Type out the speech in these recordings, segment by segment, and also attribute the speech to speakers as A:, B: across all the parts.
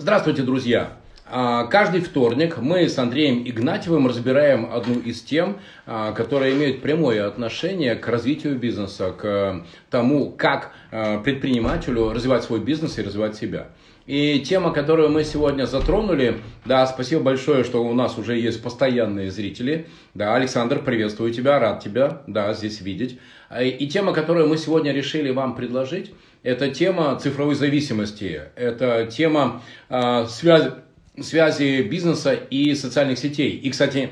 A: Здравствуйте, друзья! А, каждый вторник мы с Андреем Игнатьевым разбираем одну из тем, а, которые имеют прямое отношение к развитию бизнеса, к тому, как а, предпринимателю развивать свой бизнес и развивать себя. И тема, которую мы сегодня затронули, да, спасибо большое, что у нас уже есть постоянные зрители. Да, Александр, приветствую тебя, рад тебя, да, здесь видеть. И тема, которую мы сегодня решили вам предложить, это тема цифровой зависимости, это тема э, связи, связи бизнеса и социальных сетей. И, кстати,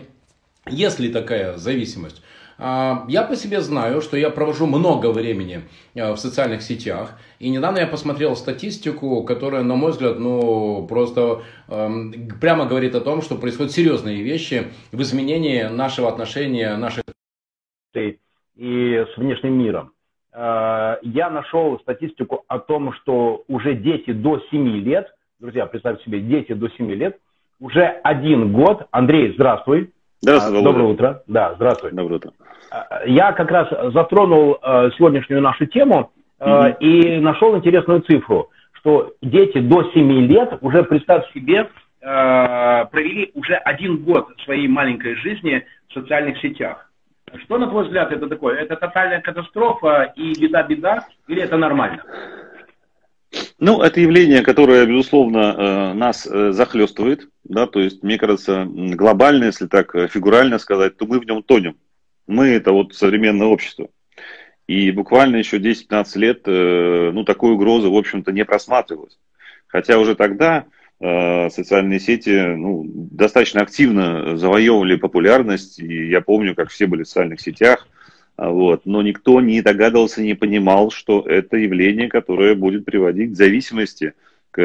A: есть ли такая зависимость? Я по себе знаю, что я провожу много времени в социальных сетях. И недавно я посмотрел статистику, которая, на мой взгляд, ну, просто э, прямо говорит о том, что происходят серьезные вещи в изменении нашего отношения, наших...
B: И с внешним миром. Э, я нашел статистику о том, что уже дети до 7 лет, друзья, представьте себе, дети до 7 лет, уже один год, Андрей, здравствуй.
C: Здравствуй,
B: Доброе утро. Да, здравствуй.
C: Доброе утро.
B: Э, я как раз затронул э, сегодняшнюю нашу тему mm-hmm. и нашел интересную цифру, что дети до 7 лет уже, представь себе, провели уже один год своей маленькой жизни в социальных сетях. Что, на твой взгляд, это такое? Это тотальная катастрофа и беда-беда, или это нормально?
C: Ну, это явление, которое, безусловно, э, нас э, захлестывает, да, то есть, мне кажется, глобально, если так э, фигурально сказать, то мы в нем тонем. Мы – это вот современное общество. И буквально еще 10-15 лет, ну, такой угрозы, в общем-то, не просматривалось. Хотя уже тогда социальные сети ну, достаточно активно завоевывали популярность, и я помню, как все были в социальных сетях, а, вот, но никто не догадывался, не понимал, что это явление, которое будет приводить к зависимости, к,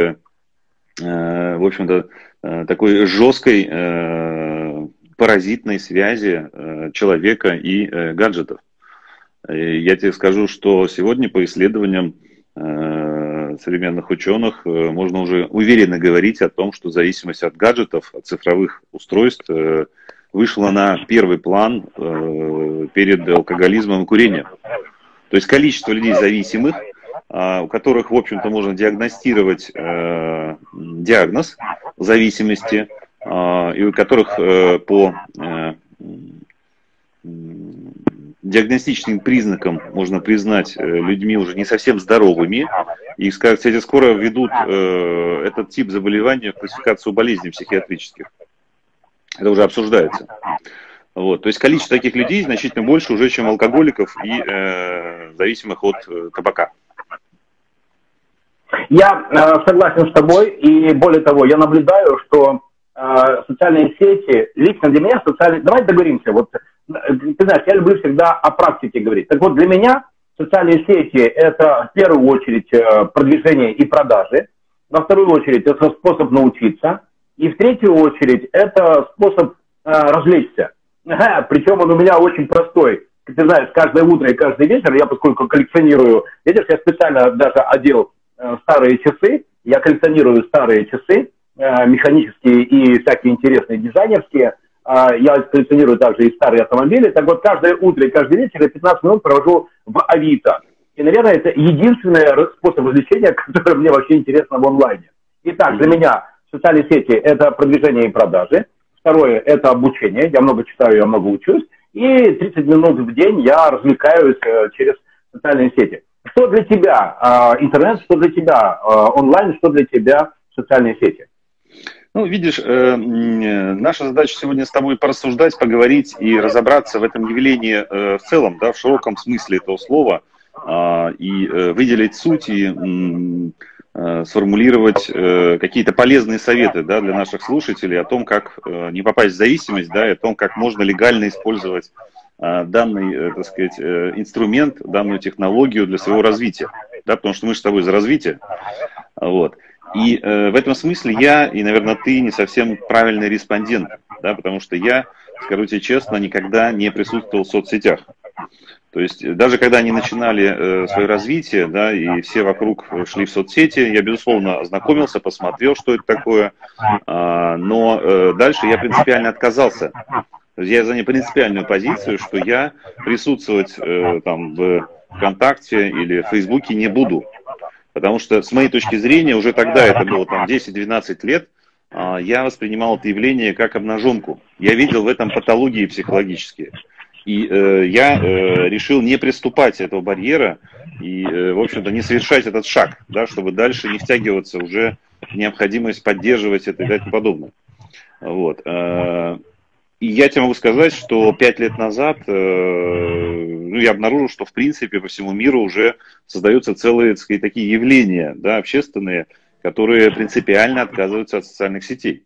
C: э, в общем-то, э, такой жесткой паразитной связи человека и гаджетов. Я тебе скажу, что сегодня по исследованиям современных ученых э, можно уже уверенно говорить о том, что зависимость от гаджетов, от цифровых устройств э, вышла на первый план э, перед алкоголизмом и курением. То есть количество людей зависимых, а, у которых, в общем-то, можно диагностировать диагноз зависимости, а, и у которых по диагностическим признакам можно признать э, людьми уже не совсем здоровыми. И, кстати, скоро введут э, этот тип заболевания в классификацию болезней психиатрических. Это уже обсуждается. Вот. То есть количество таких людей значительно больше уже, чем алкоголиков и э, зависимых от э, табака.
B: Я э, согласен с тобой, и более того, я наблюдаю, что э, социальные сети, лично для меня социальные... Давайте договоримся, вот ты знаешь, я люблю всегда о практике говорить. Так вот, для меня социальные сети – это в первую очередь э, продвижение и продажи, во вторую очередь это способ научиться, и в третью очередь это способ э, развлечься. Ага, причем он у меня очень простой. Ты знаешь, каждое утро и каждый вечер, я поскольку коллекционирую, видишь, я специально даже одел э, старые часы, я коллекционирую старые часы, э, механические и всякие интересные дизайнерские, я коллекционирую также и старые автомобили. Так вот, каждое утро и каждый вечер я 15 минут провожу в Авито. И, наверное, это единственный способ развлечения, который мне вообще интересно в онлайне. Итак, для меня социальные сети – это продвижение и продажи. Второе – это обучение. Я много читаю, я много учусь. И 30 минут в день я развлекаюсь э, через социальные сети. Что для тебя а, интернет, что для тебя а, онлайн, что для тебя социальные сети?
C: Ну, видишь, э, э, наша задача сегодня с тобой порассуждать, поговорить и разобраться в этом явлении э, в целом, да, в широком смысле этого слова, э, и э, выделить суть и э, сформулировать э, какие-то полезные советы да, для наших слушателей о том, как э, не попасть в зависимость, да, и о том, как можно легально использовать э, данный, э, так сказать, э, инструмент, данную технологию для своего развития. Да, потому что мы же с тобой за развитие. Вот. И э, в этом смысле я и, наверное, ты не совсем правильный респондент, да, потому что я, скажу тебе честно, никогда не присутствовал в соцсетях. То есть даже когда они начинали э, свое развитие, да, и все вокруг шли в соцсети, я, безусловно, ознакомился, посмотрел, что это такое, э, но э, дальше я принципиально отказался. Я занял принципиальную позицию, что я присутствовать э, там в ВКонтакте или в Фейсбуке не буду. Потому что, с моей точки зрения, уже тогда, это было там 10-12 лет, а, я воспринимал это явление как обнаженку. Я видел в этом патологии психологические. И э, я э, решил не приступать этого барьера и, э, в общем-то, не совершать этот шаг, да, чтобы дальше не втягиваться уже в необходимость поддерживать это и так подобное. Вот. Э, и я тебе могу сказать, что пять лет назад э, ну, я обнаружил, что в принципе по всему миру уже создаются целые сказать, такие явления да, общественные, которые принципиально отказываются от социальных сетей.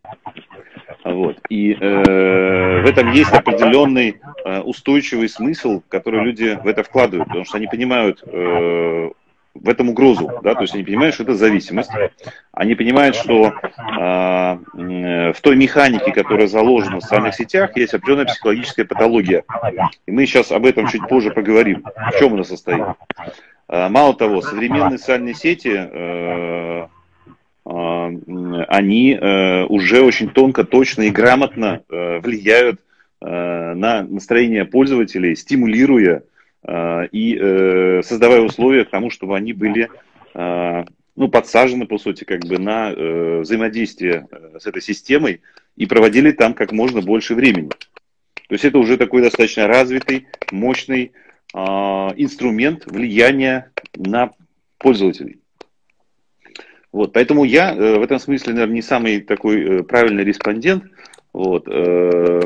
C: Вот. И э, в этом есть определенный э, устойчивый смысл, который люди в это вкладывают, потому что они понимают э, в этом угрозу, да, то есть они понимают, что это зависимость, они понимают, что э, в той механике, которая заложена в социальных сетях, есть определенная психологическая патология. И мы сейчас об этом чуть позже поговорим, в чем она состоит. Э, мало того, современные социальные сети э, а, они э, уже очень тонко, точно и грамотно э, влияют э, на настроение пользователей, стимулируя и создавая условия к тому, чтобы они были ну, подсажены, по сути, как бы на взаимодействие с этой системой и проводили там как можно больше времени. То есть это уже такой достаточно развитый, мощный инструмент влияния на пользователей. Вот, поэтому я э, в этом смысле, наверное, не самый такой э, правильный респондент. Вот, э,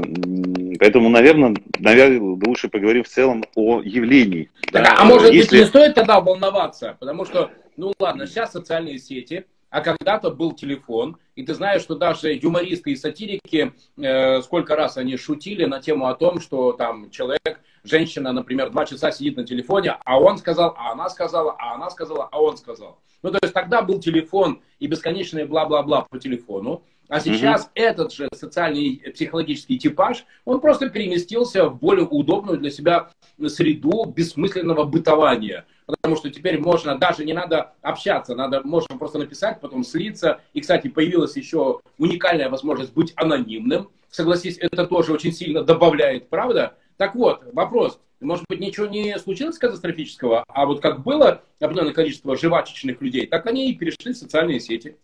C: поэтому, наверное, наверное, лучше поговорим в целом о явлении.
A: Так, да? А может Если... быть, не стоит тогда волноваться? Потому что, ну ладно, сейчас социальные сети, а когда-то был телефон, и ты знаешь, что даже юмористы и сатирики, э, сколько раз они шутили на тему о том, что там человек, женщина, например, два часа сидит на телефоне, а он сказал, а она сказала, а она сказала, а он сказал. Ну, то есть тогда был телефон и бесконечное бла-бла-бла по телефону, а сейчас угу. этот же социальный психологический типаж, он просто переместился в более удобную для себя среду бессмысленного бытования. Потому что теперь можно, даже не надо общаться, надо, можно просто написать, потом слиться. И, кстати, появилась еще уникальная возможность быть анонимным. Согласись, это тоже очень сильно добавляет, правда? Так вот, вопрос. Может быть, ничего не случилось катастрофического, а вот как было определенное количество жвачечных людей, так они и перешли в социальные сети.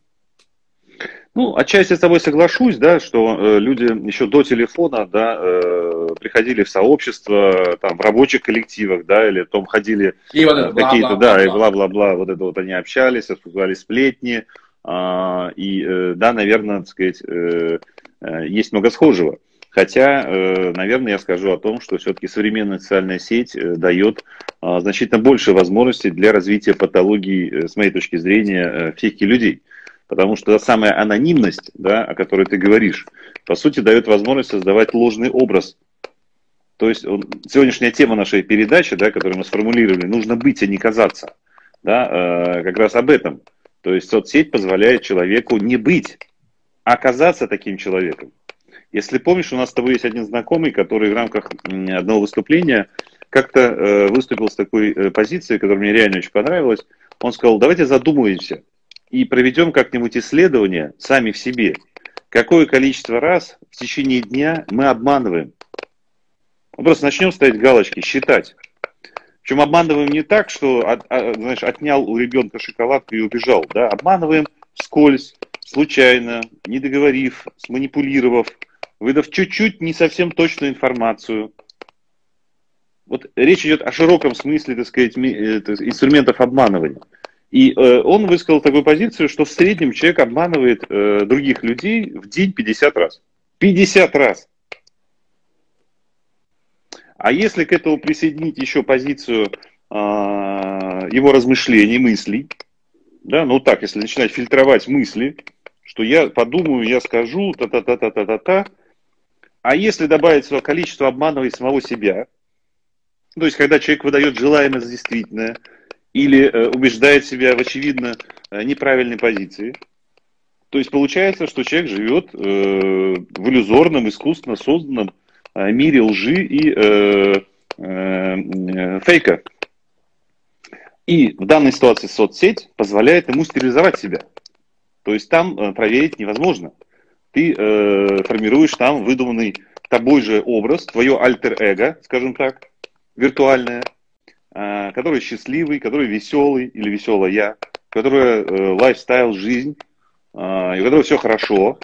C: Ну, отчасти с тобой соглашусь, да, что э, люди еще до телефона, да, э, приходили в сообщество, там, в рабочих коллективах, да, или там ходили
A: и вот э,
C: какие-то, да, и бла-бла-бла, вот это вот они общались, обсуждали сплетни, э, и, э, да, наверное, так сказать, э, э, есть много схожего. Хотя, э, наверное, я скажу о том, что все-таки современная социальная сеть э, дает а, значительно больше возможностей для развития патологии, э, с моей точки зрения, психики людей. Потому что самая анонимность, да, о которой ты говоришь, по сути, дает возможность создавать ложный образ. То есть он, сегодняшняя тема нашей передачи, да, которую мы сформулировали, нужно быть, а не казаться. Да, как раз об этом. То есть соцсеть позволяет человеку не быть, а казаться таким человеком. Если помнишь, у нас с тобой есть один знакомый, который в рамках одного выступления как-то э, выступил с такой э, позицией, которая мне реально очень понравилась. Он сказал, давайте задумаемся и проведем как-нибудь исследование сами в себе. Какое количество раз в течение дня мы обманываем? Мы просто начнем ставить галочки, считать. Причем обманываем не так, что от, от, знаешь, отнял у ребенка шоколадку и убежал. Да? Обманываем скользь, случайно, не договорив, сманипулировав, выдав чуть-чуть не совсем точную информацию. Вот речь идет о широком смысле, так сказать, э, инструментов обманывания. И э, он высказал такую позицию, что в среднем человек обманывает э, других людей в день 50 раз. 50 раз! А если к этому присоединить еще позицию э, его размышлений, мыслей, да, ну так, если начинать фильтровать мысли, что я подумаю, я скажу, та-та-та-та-та-та, а если добавить сюда количество обманывает самого себя, то есть когда человек выдает желаемое за действительное, или э, убеждает себя в очевидно э, неправильной позиции, то есть получается, что человек живет э, в иллюзорном, искусственно созданном мире лжи и фейка. И в данной ситуации соцсеть позволяет ему стерилизовать себя. То есть там проверить невозможно ты э, формируешь там выдуманный тобой же образ, твое альтер-эго, скажем так, виртуальное, который счастливый, который веселый или веселая, которая э, лайфстайл, жизнь, э, и у которой все хорошо,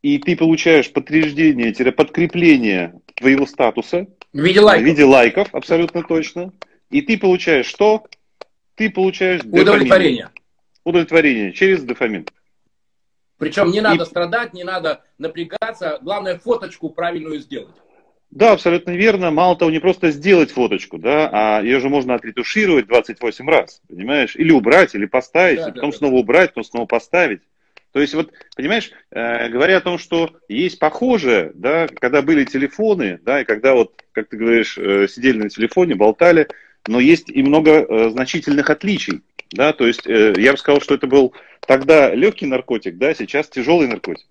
C: и ты получаешь подтверждение, подкрепление твоего статуса.
A: В виде лайков.
C: В виде лайков, абсолютно точно. И ты получаешь что? Ты получаешь
A: удовлетворение.
C: Дофамин. Удовлетворение через дофамин.
A: Причем не надо и... страдать, не надо напрягаться, главное фоточку правильную сделать.
C: Да, абсолютно верно. Мало того, не просто сделать фоточку, да, а ее же можно отретушировать 28 раз, понимаешь? Или убрать, или поставить, да, потом да, снова да. убрать, потом снова поставить. То есть вот, понимаешь, э, говоря о том, что есть похожее, да, когда были телефоны, да, и когда вот, как ты говоришь, э, сидели на телефоне, болтали, но есть и много э, значительных отличий, да, то есть э, я бы сказал, что это был тогда легкий наркотик, да, сейчас тяжелый наркотик.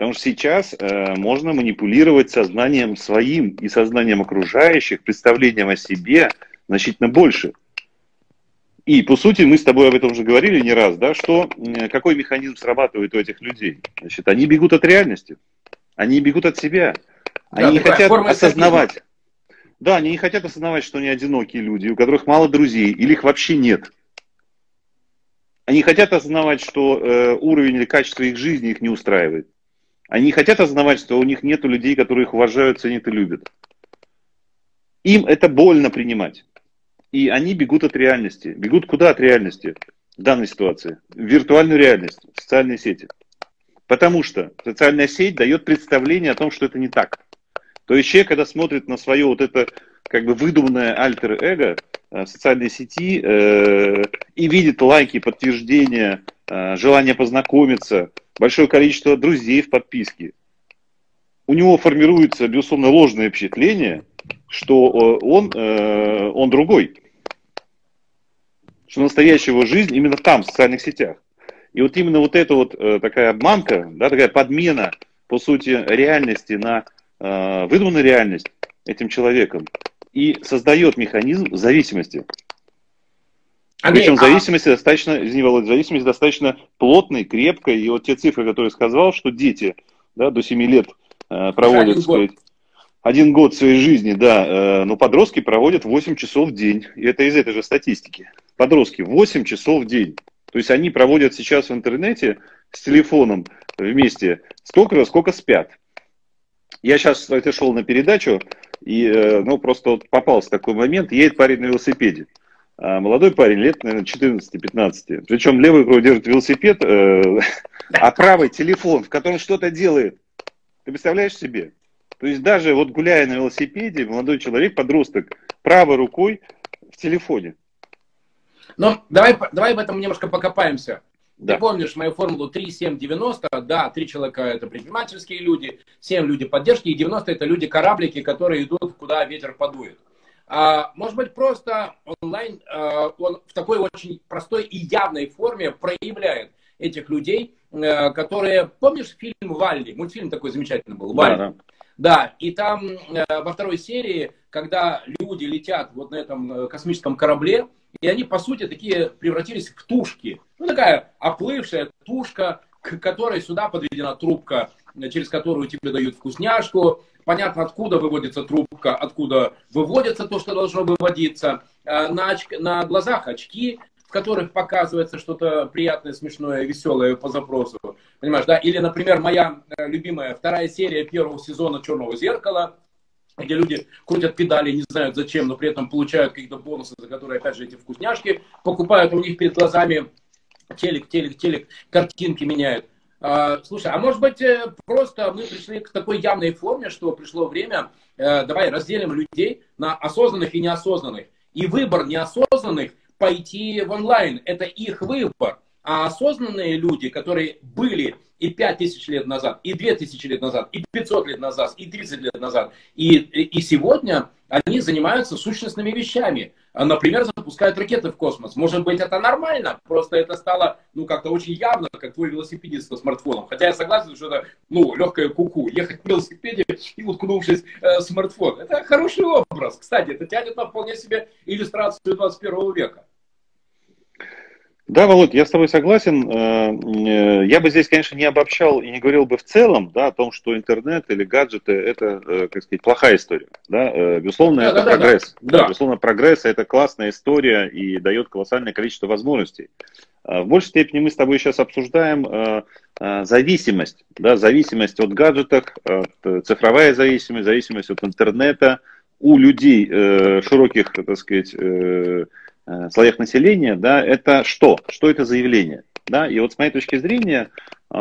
C: Потому что сейчас э, можно манипулировать сознанием своим и сознанием окружающих, представлением о себе значительно больше. И, по сути, мы с тобой об этом уже говорили не раз, да, что какой механизм срабатывает у этих людей. Значит, они бегут от реальности, они бегут от себя, они да, не хотят осознавать. Да, они не хотят осознавать, что они одинокие люди, у которых мало друзей, или их вообще нет. Они хотят осознавать, что э, уровень или качество их жизни их не устраивает. Они хотят осознавать, что у них нет людей, которые их уважают, ценят и любят. Им это больно принимать. И они бегут от реальности. Бегут куда от реальности в данной ситуации? В виртуальную реальность, в социальные сети. Потому что социальная сеть дает представление о том, что это не так. То есть человек, когда смотрит на свое вот это как бы выдуманное альтер-эго э, в социальной сети э, и видит лайки, подтверждения, э, желание познакомиться, большое количество друзей в подписке, у него формируется, безусловно, ложное впечатление, что э, он, э, он другой. Что настоящая его жизнь именно там, в социальных сетях. И вот именно вот эта вот э, такая обманка, да, такая подмена, по сути, реальности на выдуманную реальность этим человеком и создает механизм зависимости. Андрей, Причем а зависимость а... достаточно, извини, Володя, зависимость достаточно плотной, крепкой. И вот те цифры, которые сказал, что дети да, до 7 лет э, проводят, один сказать, год. один год своей жизни, да, э, но подростки проводят 8 часов в день. И это из этой же статистики. Подростки 8 часов в день. То есть они проводят сейчас в интернете с телефоном вместе столько, сколько спят. Я сейчас, кстати, шел на передачу, и э, ну, просто вот попался такой момент, едет парень на велосипеде. А молодой парень, лет, наверное, 14-15. Причем левой рукой держит велосипед, э, а правый телефон, в котором что-то делает. Ты представляешь себе? То есть даже вот гуляя на велосипеде, молодой человек, подросток, правой рукой в телефоне.
A: Ну, давай, давай в этом немножко покопаемся. Да. Ты помнишь мою формулу 3-7-90? Да, три человека это предпринимательские люди, 7 люди поддержки, и 90 это люди-кораблики, которые идут, куда ветер подует. А, может быть, просто онлайн, а, он в такой очень простой и явной форме проявляет этих людей, а, которые... Помнишь фильм «Валли»? Мультфильм такой замечательный был. «Валли». Да, да. Да, и там во второй серии, когда люди летят вот на этом э, космическом корабле, и они, по сути, такие превратились в тушки. Ну, такая оплывшая тушка, к которой сюда подведена трубка, через которую тебе дают вкусняшку, понятно, откуда выводится трубка, откуда выводится то, что должно выводиться. Э, на, оч... на глазах очки, в которых показывается что-то приятное, смешное, веселое по запросу. Понимаешь, да? Или, например, моя э, любимая вторая серия первого сезона «Черного зеркала», где люди крутят педали, не знают зачем, но при этом получают какие-то бонусы, за которые, опять же, эти вкусняшки покупают, у них перед глазами телек, телек, телек, картинки меняют. А, слушай, а может быть э, просто мы пришли к такой явной форме, что пришло время, э, давай разделим людей на осознанных и неосознанных. И выбор неосознанных пойти в онлайн, это их выбор. А осознанные люди, которые были и 5000 лет назад, и 2000 лет назад, и 500 лет назад, и 30 лет назад, и, и сегодня они занимаются сущностными вещами. Например, запускают ракеты в космос. Может быть, это нормально, просто это стало, ну, как-то очень явно, как твой велосипедист со смартфоном. Хотя я согласен, что это, ну, легкая куку. Ехать на велосипеде и уткнувшись э, в смартфон. Это хороший образ. Кстати, это тянет на вполне себе иллюстрацию 21 века.
C: Да, Володь, я с тобой согласен. Э, э, я бы здесь, конечно, не обобщал и не говорил бы в целом да, о том, что интернет или гаджеты – это, э, как сказать, плохая история. Да? Безусловно, да, это да, прогресс. Да, да. Безусловно, прогресс – это классная история и дает колоссальное количество возможностей. В большей степени мы с тобой сейчас обсуждаем зависимость. Да, зависимость от гаджетов, цифровая зависимость, зависимость от интернета у людей широких, так сказать, слоях населения, да, это что? Что это за явление? Да? И вот с моей точки зрения, э,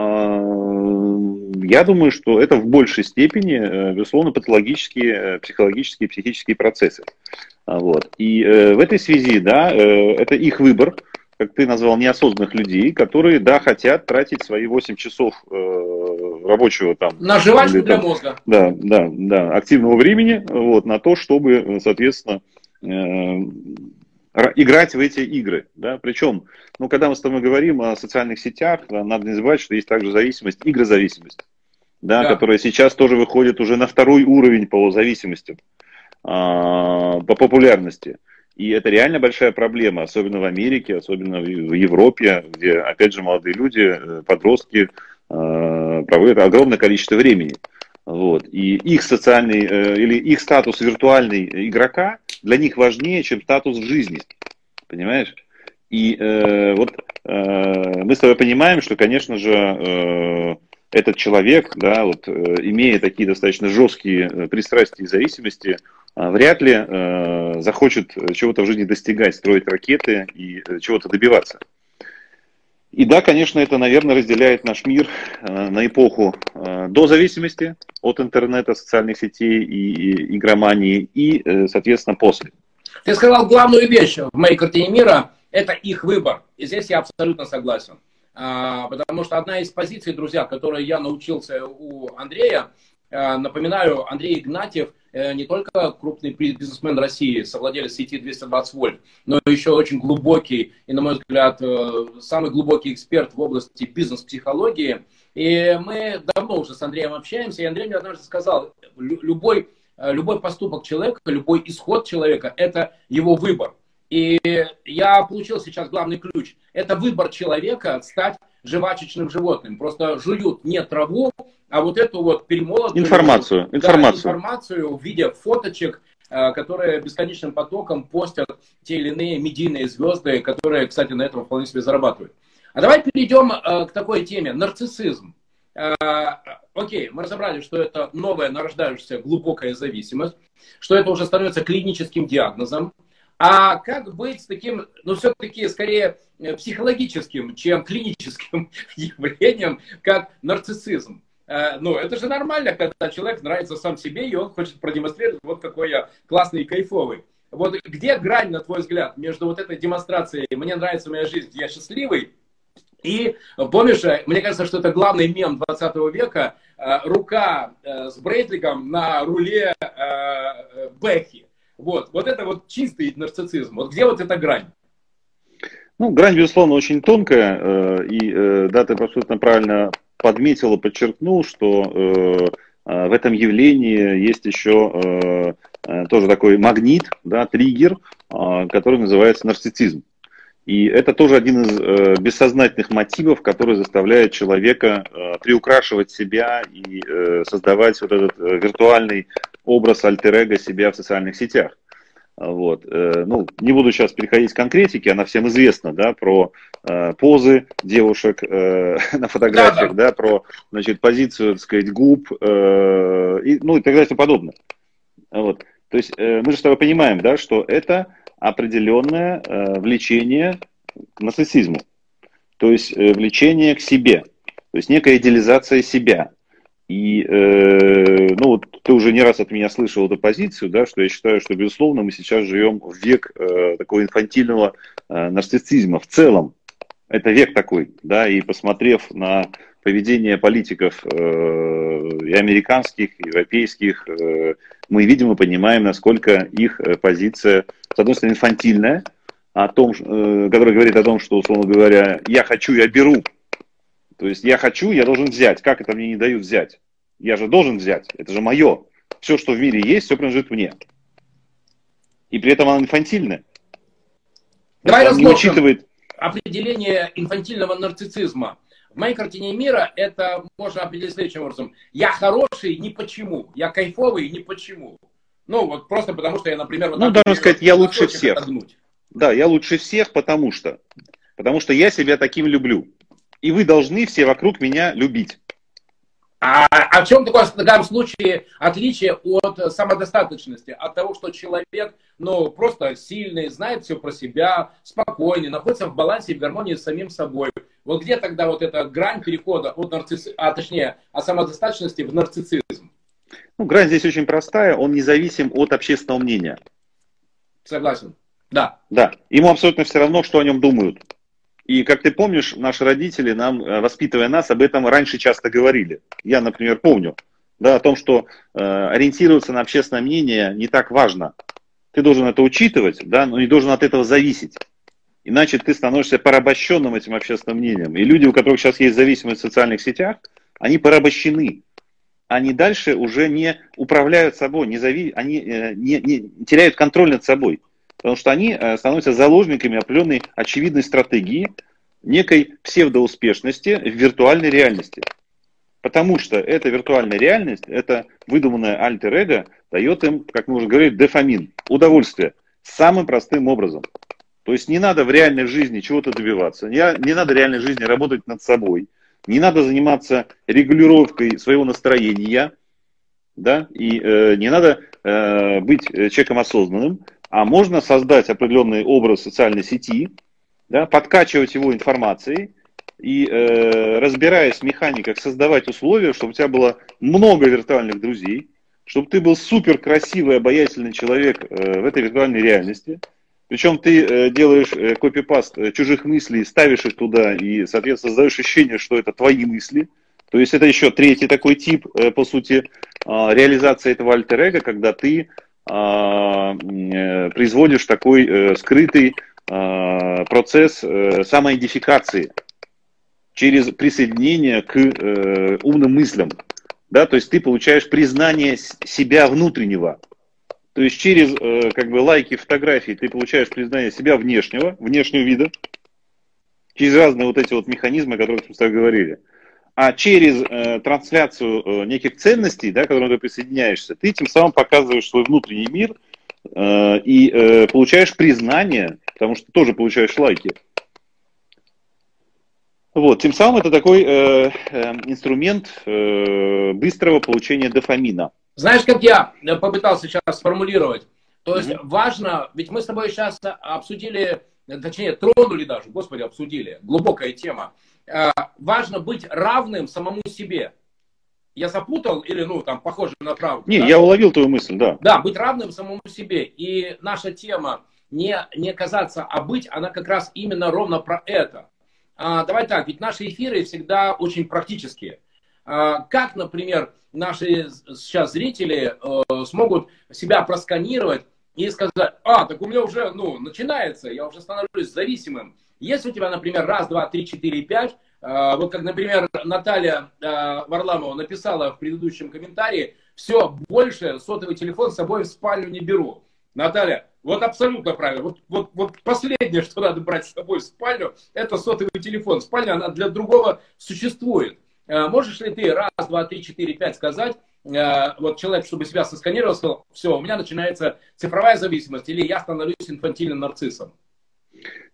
C: я думаю, что это в большей степени, э, безусловно, патологические, психологические, психические процессы. Вот. И в этой связи, да, это их выбор, как ты назвал, неосознанных людей, которые, да, хотят тратить свои 8 часов рабочего там...
A: На жвачку для мозга.
C: Да, да, да, активного времени, вот, на то, чтобы, соответственно, играть в эти игры. Да? Причем, ну, когда мы с тобой говорим о социальных сетях, надо не забывать, что есть также зависимость, игрозависимость, да, да. которая сейчас тоже выходит уже на второй уровень по зависимости, а, по популярности. И это реально большая проблема, особенно в Америке, особенно в Европе, где, опять же, молодые люди, э, подростки э, проводят огромное количество времени. Вот. И их социальный э, или их статус виртуальный игрока для них важнее, чем статус в жизни. Понимаешь? И э, вот э, мы с тобой понимаем, что, конечно же, э, этот человек, да, вот, э, имея такие достаточно жесткие э, пристрастия и зависимости, э, вряд ли э, захочет чего-то в жизни достигать, строить ракеты и э, чего-то добиваться. И да, конечно, это, наверное, разделяет наш мир э, на эпоху э, до зависимости от интернета, социальных сетей и игромании, и, э, соответственно, после.
A: Ты сказал главную вещь в моей картине мира – это их выбор. И здесь я абсолютно согласен. А, потому что одна из позиций, друзья, которой я научился у Андрея, напоминаю, Андрей Игнатьев не только крупный бизнесмен России, совладелец сети 220 вольт, но еще очень глубокий и, на мой взгляд, э, самый глубокий эксперт в области бизнес-психологии. И мы давно уже с Андреем общаемся, и Андрей мне однажды сказал, любой, э, любой поступок человека, любой исход человека – это его выбор. И я получил сейчас главный ключ. Это выбор человека стать жвачечным животным. Просто жуют не траву, а вот эту вот перемолотую
C: информацию,
A: информацию. Да, информацию в виде фоточек, э, которые бесконечным потоком постят те или иные медийные звезды, которые, кстати, на этом вполне себе зарабатывают. А давай перейдем э, к такой теме. Нарциссизм. Э, окей, мы разобрали, что это новая нарождающаяся глубокая зависимость, что это уже становится клиническим диагнозом. А как быть с таким, ну, все-таки скорее психологическим, чем клиническим явлением, как нарциссизм? Э, ну, это же нормально, когда человек нравится сам себе, и он хочет продемонстрировать, вот какой я классный и кайфовый. Вот где грань, на твой взгляд, между вот этой демонстрацией «мне нравится моя жизнь, я счастливый» и, помнишь, э, мне кажется, что это главный мем 20 века, э, рука с брейтликом на руле Бэхи. Вот, вот это вот чистый нарциссизм. Вот где вот эта грань?
C: Ну, грань, безусловно, очень тонкая, и да, ты абсолютно правильно подметил и подчеркнул, что э, э, в этом явлении есть еще э, э, тоже такой магнит, да, триггер, э, который называется нарциссизм. И это тоже один из э, бессознательных мотивов, который заставляет человека э, приукрашивать себя и э, создавать вот этот э, виртуальный образ альтер себя в социальных сетях. Вот. Э, ну, не буду сейчас переходить к конкретике, она всем известна, да, про э, позы девушек э, на фотографиях, да, да. да, про, значит, позицию, так сказать, губ, э, и, ну, и так далее и тому подобное. Вот. То есть э, мы же с тобой понимаем, да, что это определенное э, влечение к нарциссизму, то есть э, влечение к себе, то есть некая идеализация себя. И, э, ну, вот ты уже не раз от меня слышал эту позицию, да, что я считаю, что, безусловно, мы сейчас живем в век э, такого инфантильного э, нарциссизма в целом. Это век такой, да, и посмотрев на поведение политиков э, и американских, и европейских, э, мы видим и понимаем, насколько их э, позиция, с одной стороны, инфантильная, о том, э, которая говорит о том, что, условно говоря, я хочу, я беру, то есть я хочу, я должен взять. Как это мне не дают взять? Я же должен взять. Это же мое. Все, что в мире есть, все принадлежит мне. И при этом она инфантильная.
A: Давай разложим. Не учитывает... определение инфантильного нарциссизма. В моей картине мира это можно определить следующим образом. Я хороший не почему, я кайфовый не почему. Ну, вот просто потому, что я, например... Вот
C: ну, должен сказать, я лучше всех. Отогнуть. Да, я лучше всех, потому что. Потому что я себя таким люблю. И вы должны все вокруг меня любить.
A: А, а в чем такое, в данном случае отличие от самодостаточности? От того, что человек ну, просто сильный, знает все про себя, спокойный, находится в балансе и в гармонии с самим собой. Вот где тогда вот эта грань перехода от нарцисс... а точнее, от самодостаточности в нарциссизм?
C: Ну, грань здесь очень простая, он независим от общественного мнения.
A: Согласен. Да.
C: Да. Ему абсолютно все равно, что о нем думают. И, как ты помнишь, наши родители, нам, э, воспитывая нас, об этом раньше часто говорили. Я, например, помню да, о том, что э, ориентироваться на общественное мнение не так важно. Ты должен это учитывать, да, но не должен от этого зависеть. Иначе ты становишься порабощенным этим общественным мнением. И люди, у которых сейчас есть зависимость в социальных сетях, они порабощены. Они дальше уже не управляют собой, не зави... они э, не, не теряют контроль над собой. Потому что они э, становятся заложниками определенной очевидной стратегии, некой псевдоуспешности в виртуальной реальности. Потому что эта виртуальная реальность, это выдуманное альтер-эго, дает им, как мы уже говорили, дофамин, удовольствие, самым простым образом. То есть не надо в реальной жизни чего-то добиваться, не, не надо в реальной жизни работать над собой, не надо заниматься регулировкой своего настроения, да, и э, не надо э, быть человеком осознанным, а можно создать определенный образ социальной сети, да, подкачивать его информацией и, э, разбираясь в механиках, создавать условия, чтобы у тебя было много виртуальных друзей, чтобы ты был супер красивый, обаятельный человек э, в этой виртуальной реальности. Причем ты э, делаешь э, копипаст э, чужих мыслей, ставишь их туда и, соответственно, создаешь ощущение, что это твои мысли. То есть это еще третий такой тип, э, по сути, э, реализации этого альтер когда ты а, производишь такой э, скрытый а, процесс э, самоидентификации через присоединение к умным мыслям. Да, то есть ты получаешь признание себя внутреннего. То есть через как бы лайки фотографий ты получаешь признание себя внешнего, внешнего вида, через разные вот эти вот механизмы, о которых мы с тобой говорили а через э, трансляцию э, неких ценностей, да, к которым ты присоединяешься, ты тем самым показываешь свой внутренний мир э, и э, получаешь признание, потому что тоже получаешь лайки. Вот, тем самым это такой э, э, инструмент э, быстрого получения дофамина.
A: Знаешь, как я попытался сейчас сформулировать? То есть mm-hmm. важно, ведь мы с тобой сейчас обсудили, точнее, тронули даже, господи, обсудили, глубокая тема. Э, важно быть равным самому себе. Я запутал или, ну, там, похоже на правду?
C: Не, да? я уловил твою мысль, да.
A: Да, быть равным самому себе. И наша тема не, не казаться, а быть, она как раз именно ровно про это. А, давай так, ведь наши эфиры всегда очень практические. А, как, например, наши сейчас зрители э, смогут себя просканировать и сказать, а, так у меня уже, ну, начинается, я уже становлюсь зависимым. Если у тебя, например, раз, два, три, четыре, пять, э, вот как, например, Наталья э, Варламова написала в предыдущем комментарии, все, больше сотовый телефон с собой в спальню не беру. Наталья, вот абсолютно правильно. Вот, вот, вот последнее, что надо брать с собой в спальню, это сотовый телефон. Спальня, она для другого существует. Э, можешь ли ты раз, два, три, четыре, пять сказать, вот человек, чтобы себя сосканировал, сказал, все, у меня начинается цифровая зависимость, или я становлюсь инфантильным нарциссом?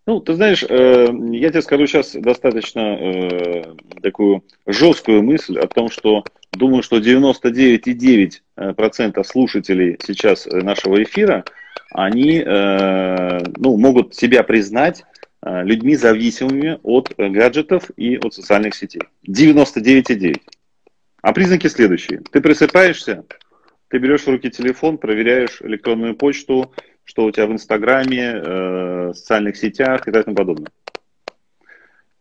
C: Ну, ты знаешь, э, я тебе скажу сейчас достаточно э, такую жесткую мысль о том, что думаю, что 99,9% слушателей сейчас нашего эфира, они э, ну, могут себя признать людьми зависимыми от гаджетов и от социальных сетей. 99,9%. А признаки следующие. Ты просыпаешься, ты берешь в руки телефон, проверяешь электронную почту, что у тебя в Инстаграме, э, социальных сетях и так далее подобное.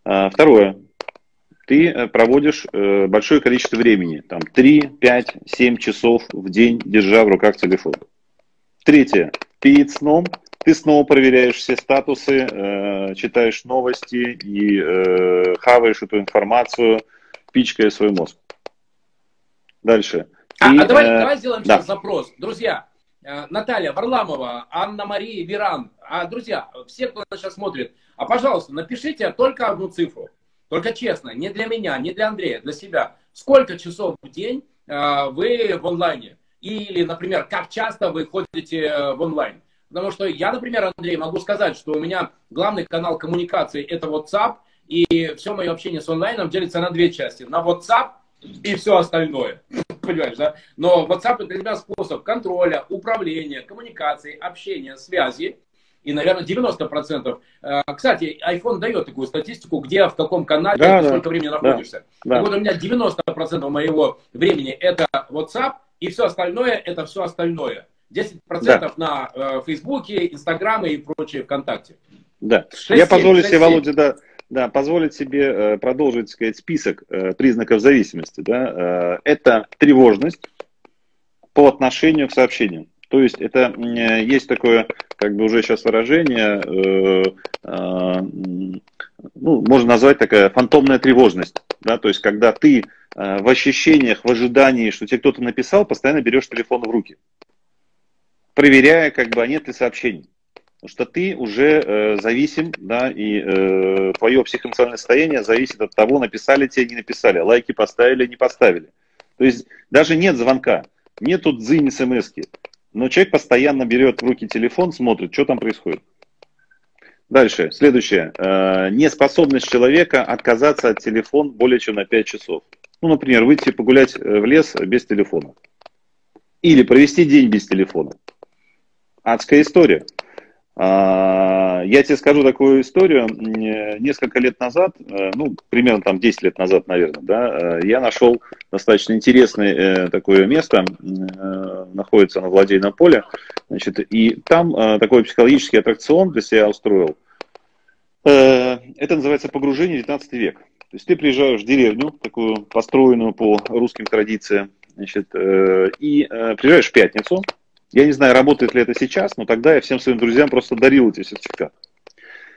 C: А, второе. Ты э, проводишь э, большое количество времени, там 3, 5, 7 часов в день, держа в руках телефон. Третье. Перед сном ты снова проверяешь все статусы, э, читаешь новости и э, хаваешь эту информацию, пичкая свой мозг. Дальше.
A: А, а давай, э, давай сделаем да. сейчас запрос. Друзья, Э, Наталья Варламова, Анна-Мария Веран, А, друзья, все, кто нас сейчас смотрит, а, пожалуйста, напишите только одну цифру. Только честно, не для меня, не для Андрея, для себя. Сколько часов в день э, вы в онлайне? Или, например, как часто вы ходите э, в онлайн? Потому что я, например, Андрей, могу сказать, что у меня главный канал коммуникации это WhatsApp, и все мое общение с онлайном делится на две части. На WhatsApp и все остальное. Понимаешь, да? Но WhatsApp это для меня способ контроля, управления, коммуникации, общения, связи и, наверное, 90%. Э, кстати, iPhone дает такую статистику, где, в каком канале, да, ты да, сколько времени находишься. Да, так вот, у меня 90% моего времени это WhatsApp, и все остальное это все остальное. 10% да. на э, Фейсбуке, Инстаграме и прочее ВКонтакте.
C: Да. 6, Я позволю 6, себе, 7. Володя, да, да, позволить себе э, продолжить сказать, список э, признаков зависимости. Да? Э, это тревожность по отношению к сообщениям. То есть это есть такое, как бы уже сейчас выражение, э, э, ну, можно назвать такая фантомная тревожность. Да? То есть когда ты э, в ощущениях, в ожидании, что тебе кто-то написал, постоянно берешь телефон в руки, проверяя, как бы, а нет ли сообщений. Что ты уже э, зависим, да, и э, твое психоэмоциональное состояние зависит от того, написали тебе, не написали, лайки поставили, не поставили. То есть даже нет звонка, нету дзынь смс -ки. Но человек постоянно берет в руки телефон, смотрит, что там происходит. Дальше, следующее. Э, неспособность человека отказаться от телефона более чем на 5 часов. Ну, например, выйти погулять э, в лес без телефона. Или провести день без телефона. Адская история. А, я тебе скажу такую историю. Несколько лет назад, э, ну, примерно там 10 лет назад, наверное, да, э, я нашел достаточно интересное э, такое место, находится на Владейном поле, значит, и там такой психологический аттракцион для себя устроил. Это называется погружение в 19 век. То есть ты приезжаешь в деревню, такую построенную по русским традициям, значит, и приезжаешь в пятницу, я не знаю, работает ли это сейчас, но тогда я всем своим друзьям просто дарил эти сертификаты.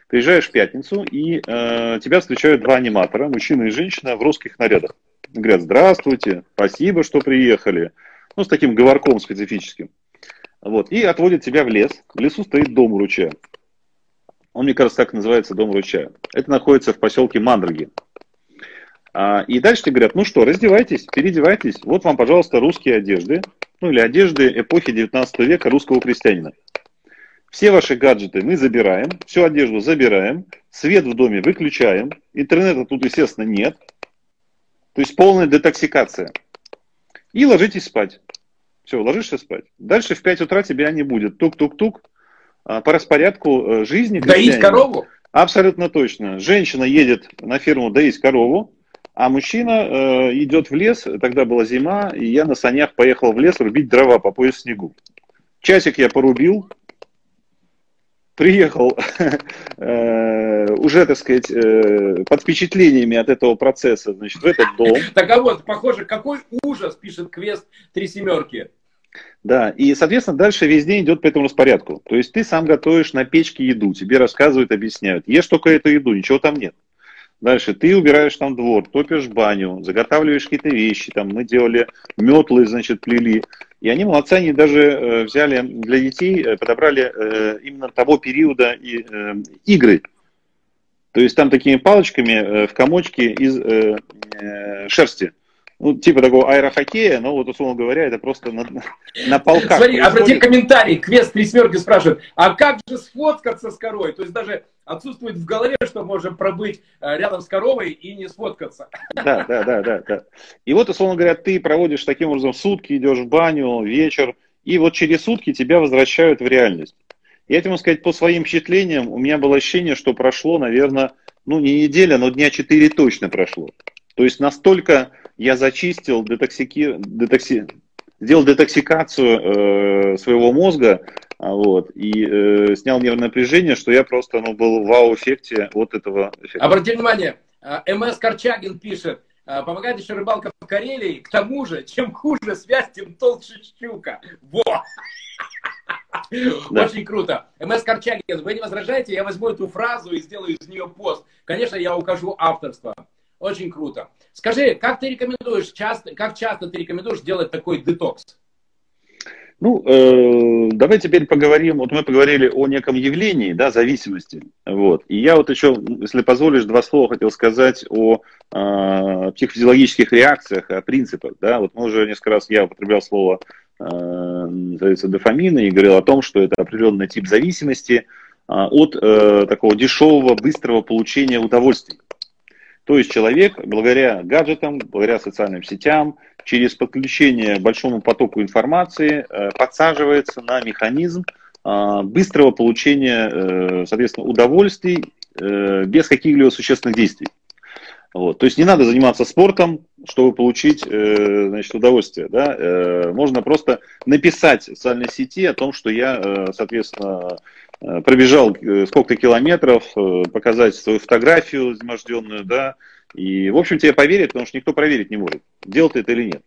C: Приезжаешь в пятницу, и э, тебя встречают два аниматора, мужчина и женщина, в русских нарядах. Говорят, здравствуйте, спасибо, что приехали. Ну, с таким говорком специфическим. Вот, и отводят тебя в лес. В лесу стоит дом у ручья. Он, мне кажется, так называется дом ручья. Это находится в поселке Мандраги. А, и дальше тебе говорят, ну что, раздевайтесь, переодевайтесь. Вот вам, пожалуйста, русские одежды ну или одежды эпохи 19 века русского крестьянина. Все ваши гаджеты мы забираем, всю одежду забираем, свет в доме выключаем, интернета тут, естественно, нет. То есть полная детоксикация. И ложитесь спать. Все, ложишься спать. Дальше в 5 утра тебя не будет. Тук-тук-тук. А, по распорядку э, жизни.
A: Доить корову?
C: Абсолютно точно. Женщина едет на ферму доить корову, а мужчина э, идет в лес, тогда была зима, и я на санях поехал в лес рубить дрова по пояс снегу. Часик я порубил, приехал э, уже, так сказать, э, под впечатлениями от этого процесса, значит, в этот дом.
A: Так а вот, похоже, какой ужас, пишет квест «Три семерки».
C: Да, и, соответственно, дальше весь день идет по этому распорядку. То есть ты сам готовишь на печке еду, тебе рассказывают, объясняют. Ешь только эту еду, ничего там нет. Дальше ты убираешь там двор, топишь баню, заготавливаешь какие-то вещи. Там мы делали метлы, значит, плели. И они молодцы, они даже э, взяли для детей, э, подобрали э, именно того периода и, игры. То есть там такими палочками в комочке из шерсти ну, типа такого аэрохоккея, но вот, условно говоря, это просто на, на полках.
A: Смотри, происходит. обрати комментарий, квест три смерки спрашивает, а как же сфоткаться с корой? То есть даже отсутствует в голове, что можем пробыть э, рядом с коровой и не сфоткаться.
C: Да, да, да, да, да. И вот, условно говоря, ты проводишь таким образом сутки, идешь в баню, вечер, и вот через сутки тебя возвращают в реальность. Я тебе могу сказать, по своим впечатлениям, у меня было ощущение, что прошло, наверное, ну не неделя, но дня четыре точно прошло. То есть настолько я зачистил, детоксики, детокси, сделал детоксикацию э, своего мозга, а, вот, и э, снял нервное напряжение, что я просто ну, был в вау-эффекте вот этого эффекта.
A: Обратите внимание, э, МС Корчагин пишет, э, помогает еще рыбалка в Карелии, к тому же, чем хуже связь, тем толще щука. Во! Да. Очень круто. МС Корчагин, вы не возражаете? Я возьму эту фразу и сделаю из нее пост. Конечно, я укажу авторство. Очень круто. Скажи, как ты рекомендуешь, часто, как часто ты рекомендуешь делать такой детокс?
C: Ну, э, давай теперь поговорим. Вот мы поговорили о неком явлении, да, зависимости. Вот. И я вот еще, если позволишь, два слова хотел сказать о э, психофизиологических реакциях, о принципах. Да. Вот мы уже несколько раз я употреблял слово э, дофамина и говорил о том, что это определенный тип зависимости э, от э, такого дешевого, быстрого получения удовольствий. То есть человек, благодаря гаджетам, благодаря социальным сетям, через подключение большому потоку информации э, подсаживается на механизм э, быстрого получения, э, соответственно, удовольствий без каких-либо существенных действий. Вот. То есть не надо заниматься спортом, чтобы получить значит, удовольствие. Да? Можно просто написать в социальной сети о том, что я, соответственно, пробежал э, сколько километров, э, показать свою фотографию изможденную, да, и, в общем, тебе поверят, потому что никто проверить не может, делал ты это или нет.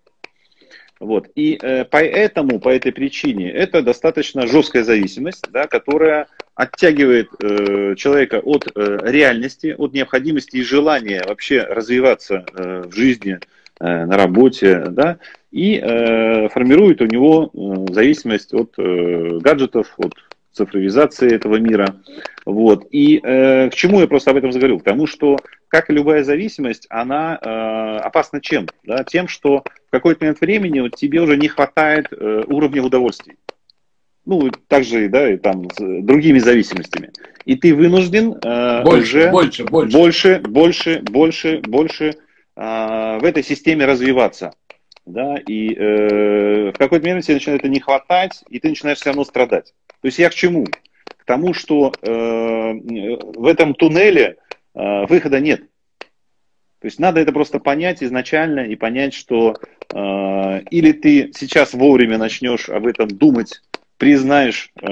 C: Вот. И э, поэтому, по этой причине, это достаточно жесткая зависимость, да, которая оттягивает э, человека от э, реальности, от необходимости и желания вообще развиваться э, в жизни, э, на работе, да, и э, формирует у него э, зависимость от э, гаджетов, от цифровизации этого мира. Вот. И э, к чему я просто об этом заговорил? К тому, что, как и любая зависимость, она э, опасна чем? Да? Тем, что в какой-то момент времени вот, тебе уже не хватает э, уровня удовольствий. Ну, также да, и там с другими зависимостями. И ты вынужден э, больше, уже больше, больше, больше, больше, больше, больше э, в этой системе развиваться. Да, и э, в какой-то момент тебе начинает это не хватать, и ты начинаешь все равно страдать. То есть я к чему? К тому, что э, в этом туннеле э, выхода нет. То есть надо это просто понять изначально и понять, что э, или ты сейчас вовремя начнешь об этом думать, признаешь э,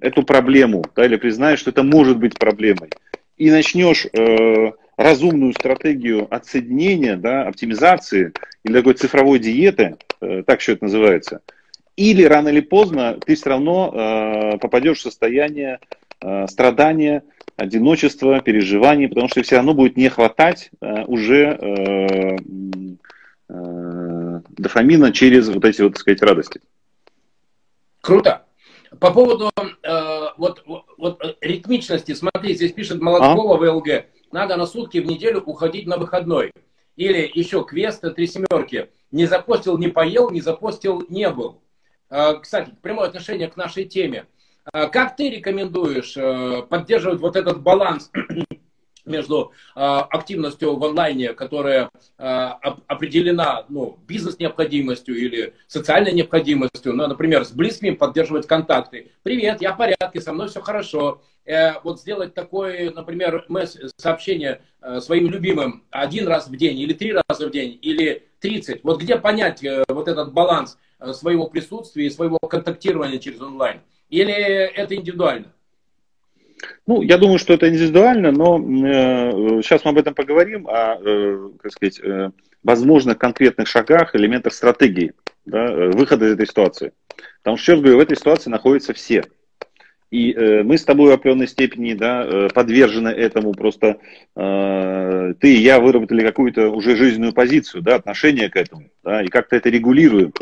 C: эту проблему, да, или признаешь, что это может быть проблемой, и начнешь э, разумную стратегию отсоединения, да, оптимизации или такой цифровой диеты, э, так что это называется – или рано или поздно ты все равно э, попадешь в состояние э, страдания, одиночества, переживаний, потому что все равно будет не хватать э, уже э, э, дофамина через вот эти вот, так сказать, радости.
A: Круто. По поводу э, вот, вот ритмичности, смотри, здесь пишет Молоткова а? ВЛГ, надо на сутки в неделю уходить на выходной. Или еще квеста три семерки. Не запостил, не поел, не запостил, не был. Э, кстати, прямое отношение к нашей теме. Э, как ты рекомендуешь э, поддерживать вот этот баланс между активностью в онлайне, которая определена ну, бизнес-необходимостью или социальной необходимостью, ну, например, с близкими поддерживать контакты. Привет, я в порядке, со мной все хорошо. Вот сделать такое, например, сообщение своим любимым один раз в день или три раза в день или 30. Вот где понять вот этот баланс Э, своего присутствия и своего контактирования через онлайн? Или это индивидуально?
C: Ну, я думаю, что это индивидуально, но э, сейчас мы об этом поговорим, о, э, как сказать, э, возможных конкретных шагах, элементах стратегии да, э, выхода из этой ситуации. Потому что, еще говорю, в этой ситуации находятся все. И э, мы с тобой в определенной степени да, э, подвержены этому, просто э, ты и я выработали какую-то уже жизненную позицию, да, отношение к этому, да, и как-то это регулируем.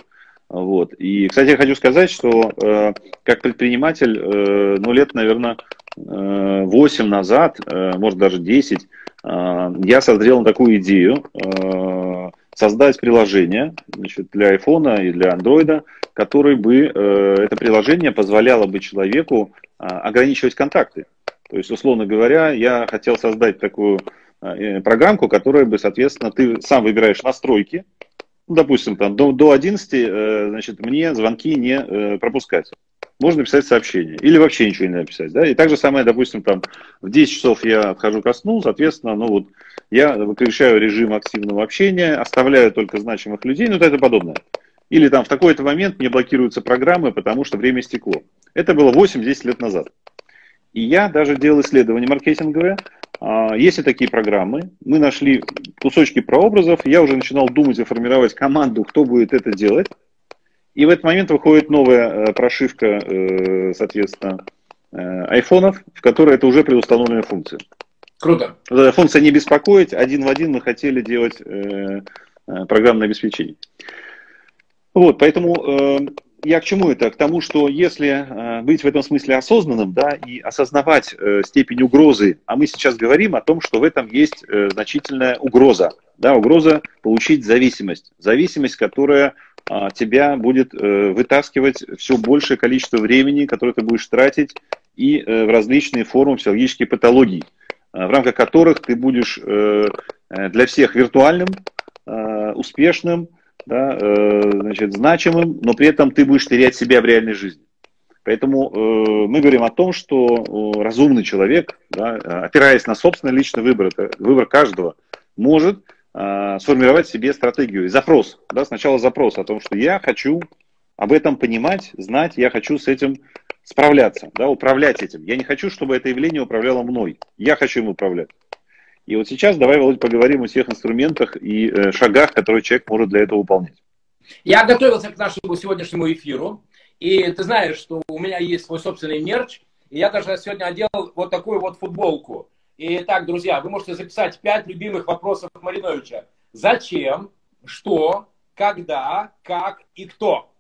C: Вот. И, кстати, я хочу сказать, что э, как предприниматель, э, ну, лет, наверное, э, 8 назад, э, может, даже 10, э, я созрел такую идею э, создать приложение значит, для iPhone и для Android, которое бы, э, это приложение позволяло бы человеку э, ограничивать контакты. То есть, условно говоря, я хотел создать такую э, программку, которая бы, соответственно, ты сам выбираешь настройки, допустим, там, до, до 11, э, значит, мне звонки не э, пропускать. Можно писать сообщение. Или вообще ничего не написать. Да? И так же самое, допустим, там, в 10 часов я отхожу ко сну, соответственно, ну вот, я выключаю режим активного общения, оставляю только значимых людей, ну, это подобное. Или там в такой-то момент мне блокируются программы, потому что время стекло. Это было 8-10 лет назад. И я даже делал исследование маркетинговое, есть и такие программы. Мы нашли кусочки прообразов. Я уже начинал думать и формировать команду, кто будет это делать. И в этот момент выходит новая э, прошивка, э, соответственно, э, айфонов, в которой это уже предустановленная функция.
A: Круто.
C: Функция не беспокоить. Один в один мы хотели делать программное обеспечение. Вот, поэтому я к чему это? К тому, что если э, быть в этом смысле осознанным, да, и осознавать э, степень угрозы, а мы сейчас говорим о том, что в этом есть э, значительная угроза, да, угроза получить зависимость, зависимость, которая а, тебя будет вытаскивать все большее количество времени, которое ты будешь тратить и в различные формы психологических патологий, в рамках которых ты будешь для всех виртуальным, успешным, да, э, значит, значимым, но при этом ты будешь терять себя в реальной жизни. Поэтому э, мы говорим о том, что э, разумный человек, да, опираясь на собственный личный выбор, это выбор каждого, может э, сформировать себе стратегию и запрос. Да, сначала запрос о том, что я хочу об этом понимать, знать, я хочу с этим справляться, да, управлять этим. Я не хочу, чтобы это явление управляло мной. Я хочу им управлять. И вот сейчас давай, Володь, поговорим о всех инструментах и э, шагах, которые человек может для этого выполнять.
A: Я готовился к нашему сегодняшнему эфиру, и ты знаешь, что у меня есть свой собственный мерч, и я даже сегодня одел вот такую вот футболку. И так, друзья, вы можете записать пять любимых вопросов Мариновича. Зачем, что, когда, как и кто.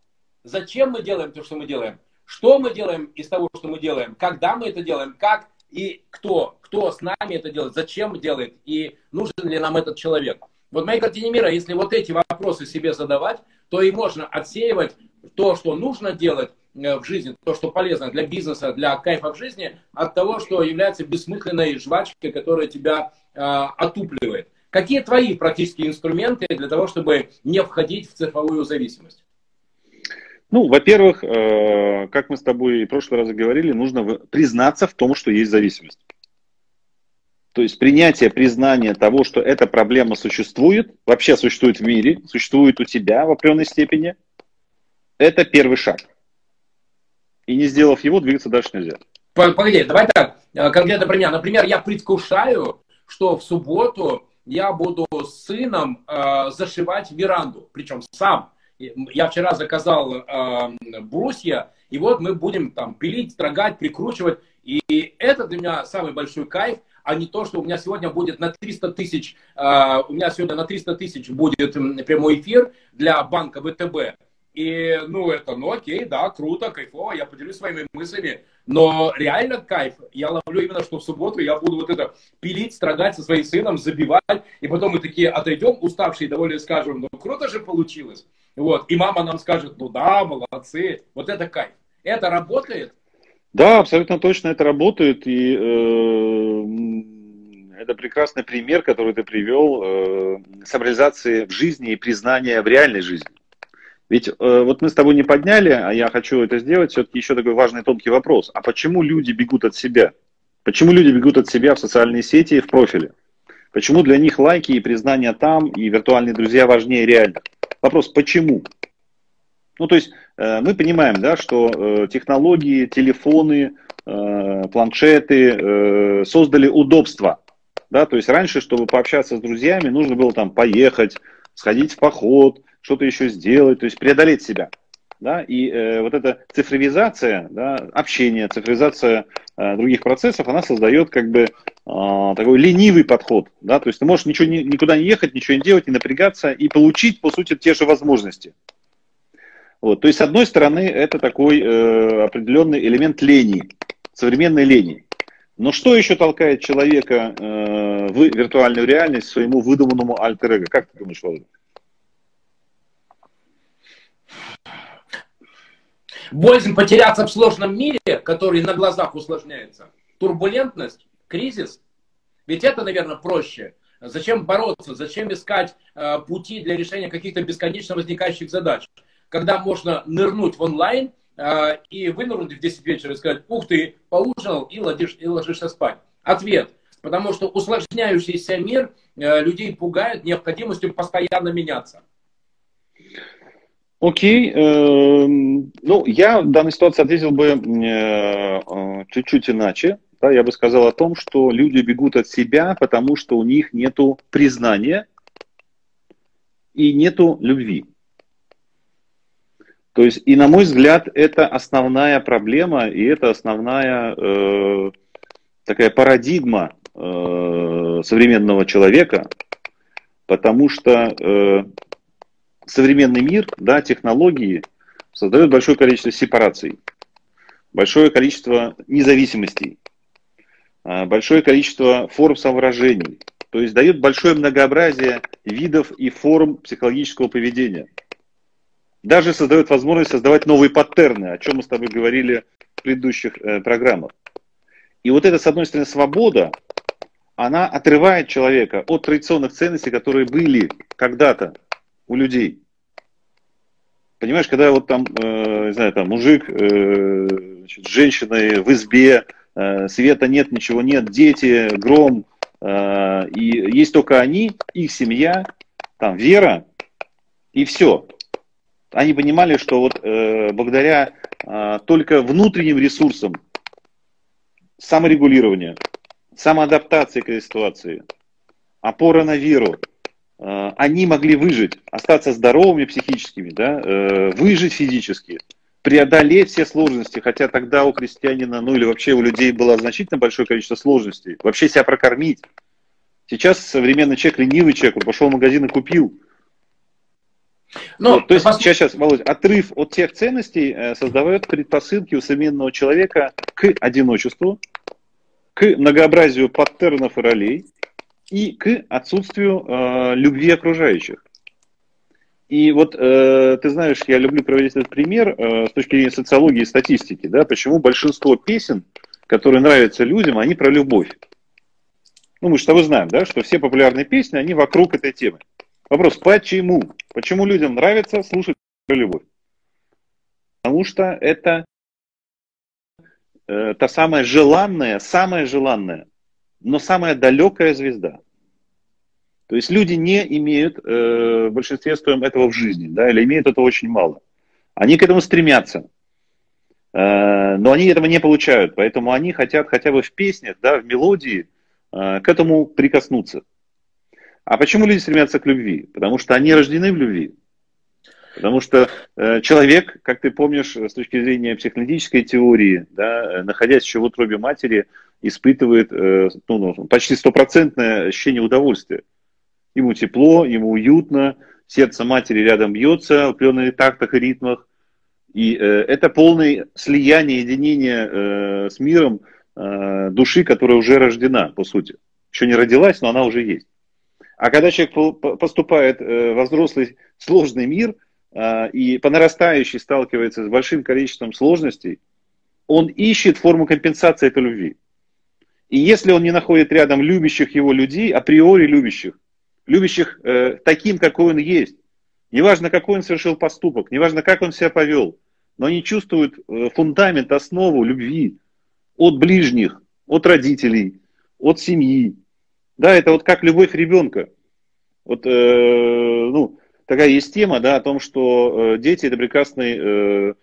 A: Зачем мы делаем то, что мы делаем? Что мы делаем из того, что мы делаем? Когда мы это делаем? Как и кто, кто с нами это делает, зачем делает и нужен ли нам этот человек. Вот в моей картине мира, если вот эти вопросы себе задавать, то и можно отсеивать то, что нужно делать э, в жизни, то, что полезно для бизнеса, для кайфа в жизни, от того, что является бессмысленной жвачкой, которая тебя э, отупливает. Какие твои практические инструменты для того, чтобы не входить в цифровую зависимость?
C: Ну, во-первых, э, как мы с тобой в прошлый раз говорили, нужно признаться в том, что есть зависимость. То есть принятие, признание того, что эта проблема существует, вообще существует в мире, существует у тебя в определенной степени, это первый шаг. И не сделав его, двигаться дальше нельзя.
A: Погоди, давай так, э, конкретно про меня. Например, я предвкушаю, что в субботу я буду с сыном э, зашивать веранду, причем сам. Я вчера заказал э, брусья, и вот мы будем там пилить, строгать, прикручивать. И это для меня самый большой кайф, а не то, что у меня сегодня будет на 300 тысяч, э, у меня сегодня на 300 тысяч будет прямой эфир для банка ВТБ. И, ну, это, ну, окей, да, круто, кайфово, я поделюсь своими мыслями. Но реально кайф я ловлю именно, что в субботу я буду вот это пилить, страдать со своим сыном, забивать. И потом мы такие отойдем, уставшие, довольно скажем, ну, круто же получилось. Вот. И мама нам скажет, ну да, молодцы. Вот это кайф. Это работает?
C: Да, абсолютно точно это работает. И э, это прекрасный пример, который ты привел, э, самореализации в жизни и признания в реальной жизни. Ведь э, вот мы с тобой не подняли, а я хочу это сделать, все-таки еще такой важный тонкий вопрос. А почему люди бегут от себя? Почему люди бегут от себя в социальные сети и в профиле? Почему для них лайки и признания там, и виртуальные друзья важнее реальных? Вопрос, почему? Ну, то есть э, мы понимаем, да, что э, технологии, телефоны, э, планшеты э, создали удобство. Да, то есть раньше, чтобы пообщаться с друзьями, нужно было там поехать, сходить в поход, что-то еще сделать, то есть преодолеть себя. Да? И э, вот эта цифровизация, да, общение, цифровизация э, других процессов, она создает как бы э, такой ленивый подход. Да? То есть ты можешь ничего, ни, никуда не ехать, ничего не делать, не напрягаться и получить, по сути, те же возможности. Вот. То есть, с одной стороны, это такой э, определенный элемент лени, современной лени. Но что еще толкает человека э, в виртуальную реальность, своему выдуманному альтер-эго? Как ты думаешь, Володя?
A: Боязнь потеряться в сложном мире, который на глазах усложняется. Турбулентность, кризис. Ведь это, наверное, проще. Зачем бороться? Зачем искать э, пути для решения каких-то бесконечно возникающих задач? Когда можно нырнуть в онлайн и вынырнуть в 10 вечера и сказать, ух ты, поужинал и, ложишь, и ложишься спать. Ответ. Потому что усложняющийся мир э, людей пугает необходимостью постоянно меняться.
C: Окей. Э, ну, я в данной ситуации ответил бы э, э, чуть-чуть иначе. Да, я бы сказал о том, что люди бегут от себя, потому что у них нет признания и нету любви. То есть, и на мой взгляд, это основная проблема, и это основная э, такая парадигма э, современного человека, потому что э, современный мир, да, технологии, создает большое количество сепараций, большое количество независимостей, а, большое количество форм самовыражений, то есть дает большое многообразие видов и форм психологического поведения. Даже создает возможность создавать новые паттерны, о чем мы с тобой говорили в предыдущих э, программах. И вот эта, с одной стороны, свобода, она отрывает человека от традиционных ценностей, которые были когда-то у людей. Понимаешь, когда вот там, э, не знаю, там мужик э, значит, с женщиной в избе, э, света нет, ничего нет, дети, гром, э, и есть только они, их семья, там вера, и все. Они понимали, что вот э, благодаря э, только внутренним ресурсам саморегулирования, самоадаптации к этой ситуации, опора на веру, э, они могли выжить, остаться здоровыми психическими, да, э, выжить физически, преодолеть все сложности, хотя тогда у крестьянина, ну или вообще у людей было значительно большое количество сложностей, вообще себя прокормить. Сейчас современный человек, ленивый человек, он пошел в магазин и купил. Ну, вот, то есть пос... сейчас, сейчас, Володь, отрыв от тех ценностей э, создает предпосылки у современного человека к одиночеству, к многообразию паттернов и ролей и к отсутствию э, любви окружающих. И вот э, ты знаешь, я люблю проводить этот пример э, с точки зрения социологии и статистики, да, почему большинство песен, которые нравятся людям, они про любовь. Ну, мы же с тобой знаем, да, что все популярные песни, они вокруг этой темы. Вопрос, почему? Почему людям нравится слушать про любовь? Потому что это э, та самая желанная, самая желанная, но самая далекая звезда. То есть люди не имеют э, в большинстве своем этого в жизни, да, или имеют этого очень мало. Они к этому стремятся, э, но они этого не получают, поэтому они хотят хотя бы в песнях, да, в мелодии э, к этому прикоснуться. А почему люди стремятся к любви? Потому что они рождены в любви. Потому что э, человек, как ты помнишь, с точки зрения психологической теории, да, находясь еще в утробе матери, испытывает э, ну, ну, почти стопроцентное ощущение удовольствия. Ему тепло, ему уютно, сердце матери рядом бьется в определенных тактах и ритмах. И э, это полное слияние, единение э, с миром э, души, которая уже рождена, по сути. Еще не родилась, но она уже есть. А когда человек поступает э, во взрослый сложный мир а, и по нарастающей сталкивается с большим количеством сложностей, он ищет форму компенсации этой любви. И если он не находит рядом любящих его людей, априори любящих, любящих э, таким, какой он есть, неважно, какой он совершил поступок, неважно, как он себя повел, но они чувствуют э, фундамент, основу любви от ближних, от родителей, от семьи, да, это вот как любовь ребенка. Вот, э, ну, такая есть тема, да, о том, что э, дети это прекрасный э,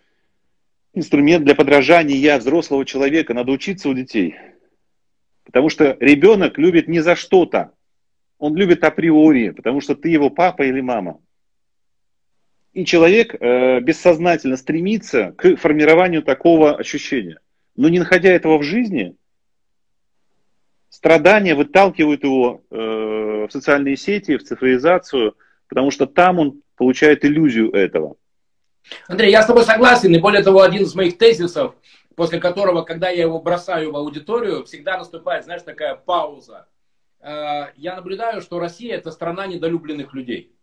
C: инструмент для подражания взрослого человека. Надо учиться у детей. Потому что ребенок любит не за что-то. Он любит априори, потому что ты его папа или мама. И человек э, бессознательно стремится к формированию такого ощущения. Но не находя этого в жизни, страдания выталкивают его э, в социальные сети, в цифровизацию, потому что там он получает иллюзию этого.
A: Андрей, я с тобой согласен, и более того, один из моих тезисов, после которого, когда я его бросаю в аудиторию, всегда наступает, знаешь, такая пауза. Э, я наблюдаю, что Россия это страна недолюбленных людей.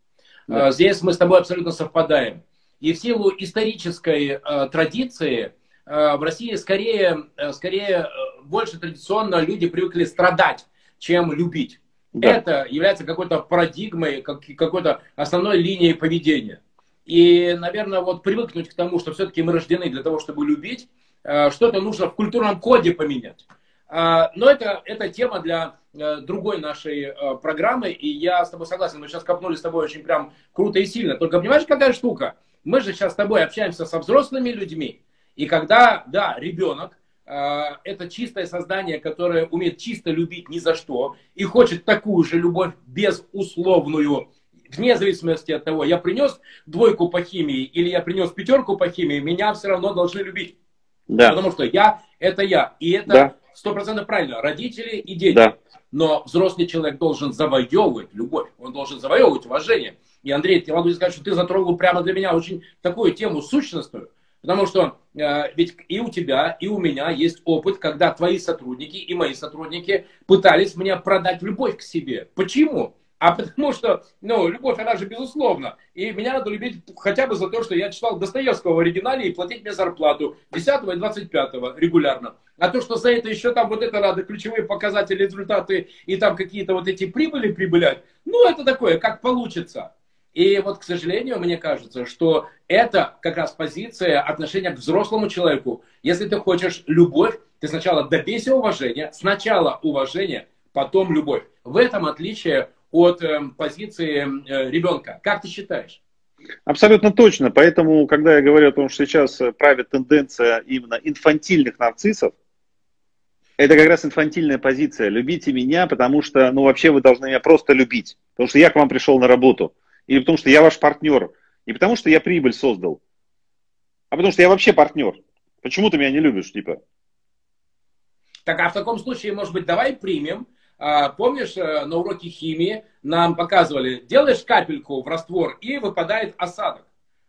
A: Да. Э, здесь мы с тобой абсолютно совпадаем. И в силу исторической э, традиции в России скорее, скорее больше традиционно люди привыкли страдать, чем любить. Да. Это является какой-то парадигмой, как, какой-то основной линией поведения. И, наверное, вот привыкнуть к тому, что все-таки мы рождены для того, чтобы любить, э, что-то нужно в культурном коде поменять. Э, но это, это тема для э, другой нашей программы, и я с тобой согласен, мы сейчас копнули с тобой очень прям круто и сильно. Только понимаешь, какая штука? Мы же сейчас с тобой общаемся со взрослыми людьми, и когда, да, ребенок, это чистое создание, которое умеет чисто любить ни за что и хочет такую же любовь безусловную, вне зависимости от того, я принес двойку по химии или я принес пятерку по химии, меня все равно должны любить. Да. Потому что я это я. И это да. сто процентов правильно, родители и дети. Да. Но взрослый человек должен завоевывать любовь, он должен завоевывать уважение. И, Андрей, я могу сказать, что ты затронул прямо для меня очень такую тему сущностную. Потому что э, ведь и у тебя, и у меня есть опыт, когда твои сотрудники и мои сотрудники пытались мне продать любовь к себе. Почему? А потому что, ну, любовь, она же безусловна. И меня надо любить хотя бы за то, что я читал Достоевского в оригинале и платить мне зарплату 10 и 25 регулярно. А то, что за это еще там вот это надо, ключевые показатели, результаты и там какие-то вот эти прибыли прибылять, ну, это такое, как получится. И вот, к сожалению, мне кажется, что это как раз позиция отношения к взрослому человеку. Если ты хочешь любовь, ты сначала добейся уважения, сначала уважение, потом любовь. В этом отличие от э, позиции э, ребенка. Как ты считаешь?
C: Абсолютно точно. Поэтому, когда я говорю о том, что сейчас э, правит тенденция именно инфантильных нарциссов, это как раз инфантильная позиция. Любите меня, потому что, ну, вообще вы должны меня просто любить. Потому что я к вам пришел на работу. Или потому что я ваш партнер. Не потому что я прибыль создал, а потому что я вообще партнер. Почему ты меня не любишь, типа?
A: Так, а в таком случае, может быть, давай примем, а, помнишь, э, на уроке химии нам показывали, делаешь капельку в раствор и выпадает осадок.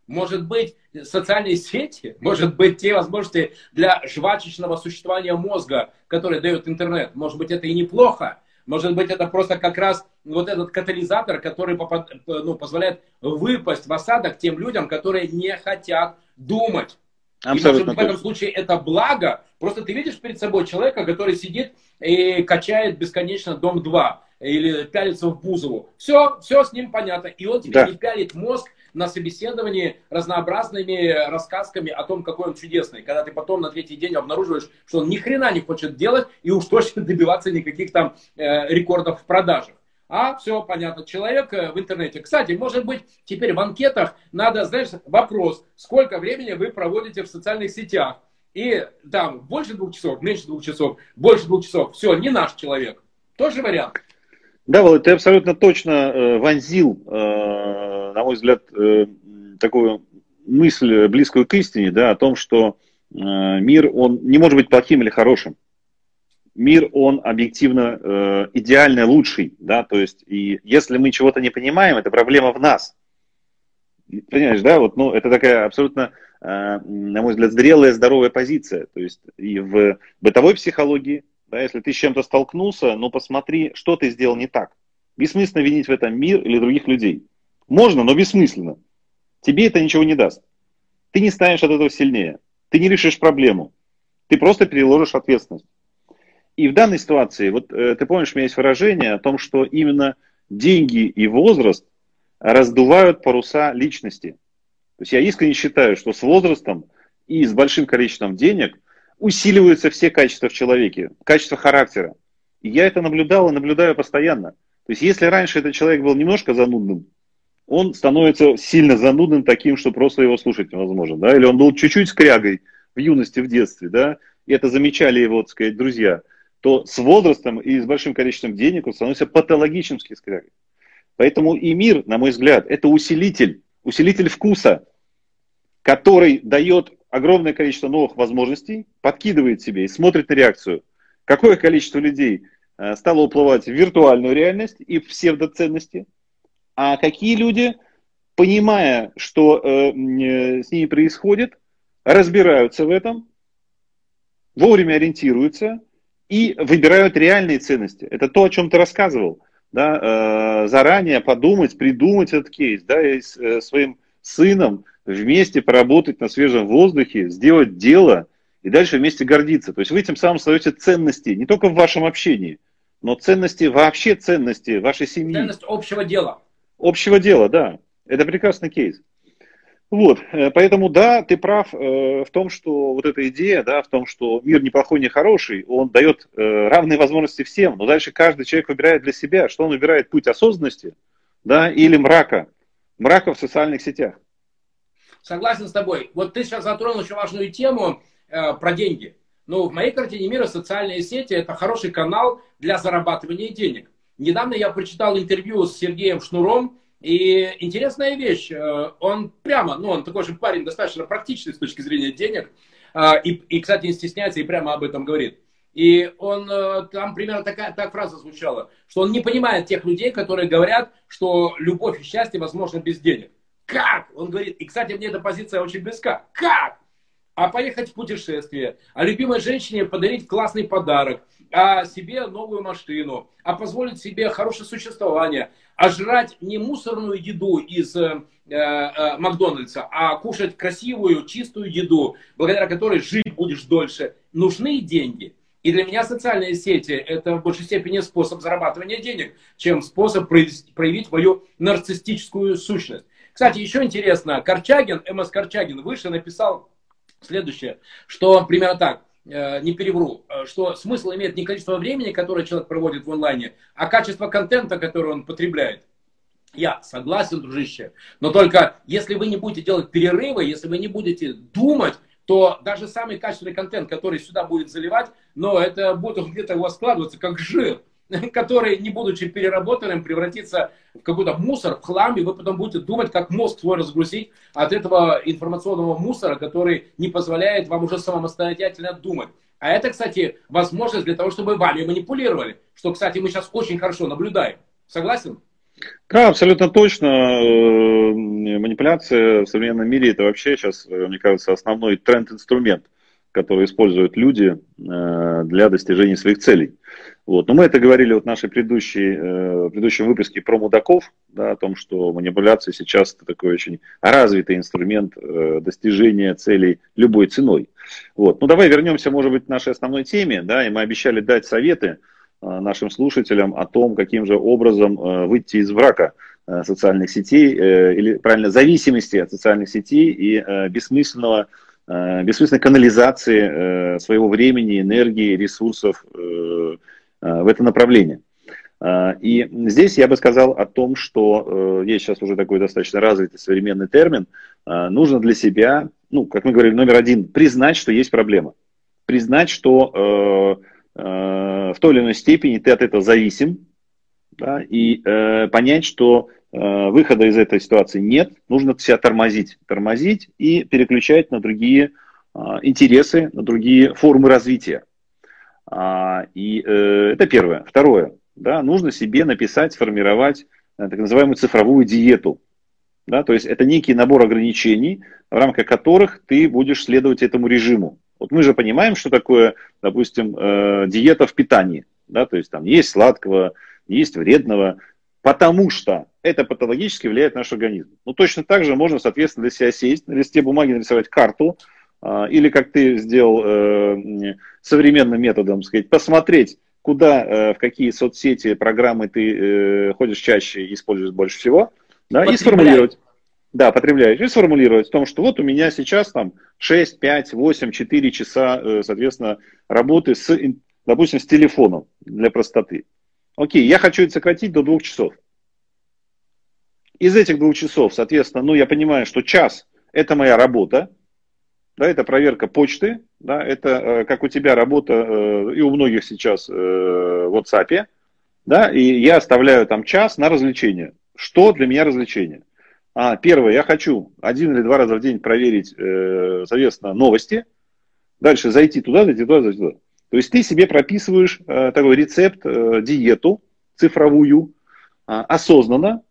A: Может быть, социальные сети, может быть, те возможности для жвачечного существования мозга, которые дает интернет. Может быть, это и неплохо. Может быть, это просто как раз вот этот катализатор, который попад, ну, позволяет выпасть в осадок тем людям, которые не хотят думать. Абсолютно. И может, в этом случае это благо. Просто ты видишь перед собой человека, который сидит и качает бесконечно дом 2 или пялится в Бузову. Все, все с ним понятно. И он тебе да. не пялит мозг на собеседовании разнообразными рассказками о том, какой он чудесный. Когда ты потом на третий день обнаруживаешь, что он ни хрена не хочет делать и уж точно добиваться никаких там э, рекордов в продажах. А, все понятно, человек э, в интернете. Кстати, может быть, теперь в анкетах надо, знаешь, вопрос, сколько времени вы проводите в социальных сетях. И там больше двух часов, меньше двух часов, больше двух часов. Все, не наш человек. Тоже вариант.
C: Да, Володь, ты абсолютно точно э, вонзил, э, на мой взгляд, такую мысль, близкую к истине, да, о том, что мир, он не может быть плохим или хорошим мир, он объективно э, идеально лучший, да, то есть, и если мы чего-то не понимаем, это проблема в нас. Понимаешь, да, вот, ну, это такая абсолютно, э, на мой взгляд, зрелая, здоровая позиция, то есть, и в бытовой психологии, да, если ты с чем-то столкнулся, ну, посмотри, что ты сделал не так. Бессмысленно винить в этом мир или других людей. Можно, но бессмысленно. Тебе это ничего не даст. Ты не станешь от этого сильнее. Ты не решишь проблему. Ты просто переложишь ответственность. И в данной ситуации, вот э, ты помнишь, у меня есть выражение о том, что именно деньги и возраст раздувают паруса личности. То есть я искренне считаю, что с возрастом и с большим количеством денег усиливаются все качества в человеке, качество характера. И я это наблюдал и наблюдаю постоянно. То есть если раньше этот человек был немножко занудным, он становится сильно занудным таким, что просто его слушать невозможно. Да? Или он был чуть-чуть скрягой в юности, в детстве, да, и это замечали его, так сказать, друзья то с возрастом и с большим количеством денег он становится патологическим скрягой. Поэтому и мир, на мой взгляд, это усилитель, усилитель вкуса, который дает огромное количество новых возможностей, подкидывает себе и смотрит на реакцию. Какое количество людей э, стало уплывать в виртуальную реальность и в псевдоценности, а какие люди, понимая, что э, э, с ними происходит, разбираются в этом, вовремя ориентируются и выбирают реальные ценности. Это то, о чем ты рассказывал. Да, э, заранее подумать, придумать этот кейс, да, и с э, своим сыном вместе поработать на свежем воздухе, сделать дело и дальше вместе гордиться. То есть вы тем самым создаете ценности не только в вашем общении, но ценности вообще ценности вашей семьи.
A: Ценность общего дела.
C: Общего дела, да. Это прекрасный кейс. Вот, э, поэтому да, ты прав э, в том, что вот эта идея, да, в том, что мир не не хороший, он дает э, равные возможности всем, но дальше каждый человек выбирает для себя, что он выбирает путь осознанности, да, или мрака, мрака в социальных сетях.
A: Согласен с тобой. Вот ты сейчас затронул очень важную тему э, про деньги. Ну, в моей картине мира социальные сети это хороший канал для зарабатывания денег. Недавно я прочитал интервью с Сергеем Шнуром, и интересная вещь, э, он прямо, ну, он такой же парень достаточно практичный с точки зрения денег, а, и, и, кстати, не стесняется и прямо об этом говорит. И он, э, там примерно такая так фраза звучала, что он не понимает тех людей, которые говорят, что любовь и счастье возможно без денег. Как? Он говорит, и, кстати, мне эта позиция очень близка. Как? А поехать в путешествие, а любимой женщине подарить классный подарок, а себе новую машину, а позволить себе хорошее существование, а жрать не мусорную еду из э, э, Макдональдса, а кушать красивую, чистую еду, благодаря которой жить будешь дольше. Нужны деньги. И для меня социальные сети это в большей степени способ зарабатывания денег, чем способ проявить мою нарциссическую сущность. Кстати, еще интересно, Корчагин, МС Корчагин выше написал следующее, что примерно так, э, не перевру, э, что смысл имеет не количество времени, которое человек проводит в онлайне, а качество контента, который он потребляет. Я согласен, дружище, но только если вы не будете делать перерывы, если вы не будете думать, то даже самый качественный контент, который сюда будет заливать, но это будет где-то у вас складываться как жир, который, не будучи переработанным, превратится в какой-то мусор, в хлам, и вы потом будете думать, как мозг свой разгрузить от этого информационного мусора, который не позволяет вам уже самостоятельно думать. А это, кстати, возможность для того, чтобы вами манипулировали, что, кстати, мы сейчас очень хорошо наблюдаем. Согласен?
C: Да, абсолютно точно. Э, манипуляция в современном мире это вообще сейчас, э, мне кажется, основной тренд-инструмент, который используют люди э, для достижения своих целей. Вот. Но мы это говорили вот в нашей предыдущей, в предыдущем выпуске про мудаков, да, о том, что манипуляция сейчас такой очень развитый инструмент достижения целей любой ценой. Вот. Ну давай вернемся, может быть, к нашей основной теме, да, и мы обещали дать советы, Э, нашим слушателям о том, каким же образом э, выйти из врака э, социальных сетей, или правильно, зависимости от социальных сетей и бессмысленного, бессмысленной канализации своего времени, энергии, ресурсов в это направление. И здесь я бы сказал о том, что есть сейчас уже такой достаточно развитый современный термин, нужно для себя, ну, как мы говорили, номер один, признать, что есть проблема. Признать, что Э, в той или иной степени ты от этого зависим, да, и э, понять, что э, выхода из этой ситуации нет, нужно себя тормозить, тормозить и переключать на другие э, интересы, на другие формы развития. А, и э, это первое. Второе, да, нужно себе написать, сформировать э, так называемую цифровую диету. Да, то есть это некий набор ограничений, в рамках которых ты будешь следовать этому режиму. Вот мы же понимаем, что такое, допустим, э, диета в питании. Да, то есть там есть сладкого, есть вредного, потому что это патологически влияет на наш организм. Ну, точно так же можно, соответственно, для себя сесть, на листе бумаги нарисовать карту, э, или как ты сделал э, современным методом, сказать, посмотреть, куда, э, в какие соцсети, программы ты э, ходишь чаще и используешь больше всего, да, и сформулировать. Да, потребляешь. И сформулировать в том, что вот у меня сейчас там 6, 5, 8, 4 часа, э, соответственно, работы с, допустим, с телефоном для простоты. Окей, я хочу это сократить до двух часов. Из этих двух часов, соответственно, ну, я понимаю, что час – это моя работа, да, это проверка почты, да, это э, как у тебя работа э, и у многих сейчас в WhatsApp, да, и я оставляю там час на развлечение. Что для меня развлечение? А, первое, я хочу один или два раза в день проверить, э, соответственно, новости. Дальше зайти туда, зайти туда, зайти туда. То есть ты себе прописываешь э, такой рецепт, э, диету цифровую, э, осознанно,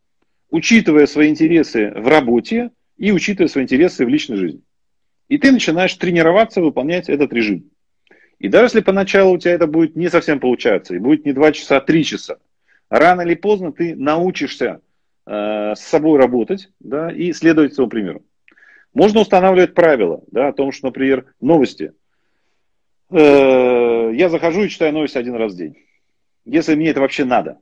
C: учитывая свои интересы в работе и учитывая свои интересы в личной жизни. И ты начинаешь тренироваться выполнять этот режим. И даже если поначалу у тебя это будет не совсем получаться, и будет не 2 часа, а 3 часа, рано или поздно ты научишься Э, с собой работать да, и следовать своему примеру. Можно устанавливать правила да, о том, что, например, новости. Э, я захожу и читаю новости один раз в день. Если мне это вообще надо.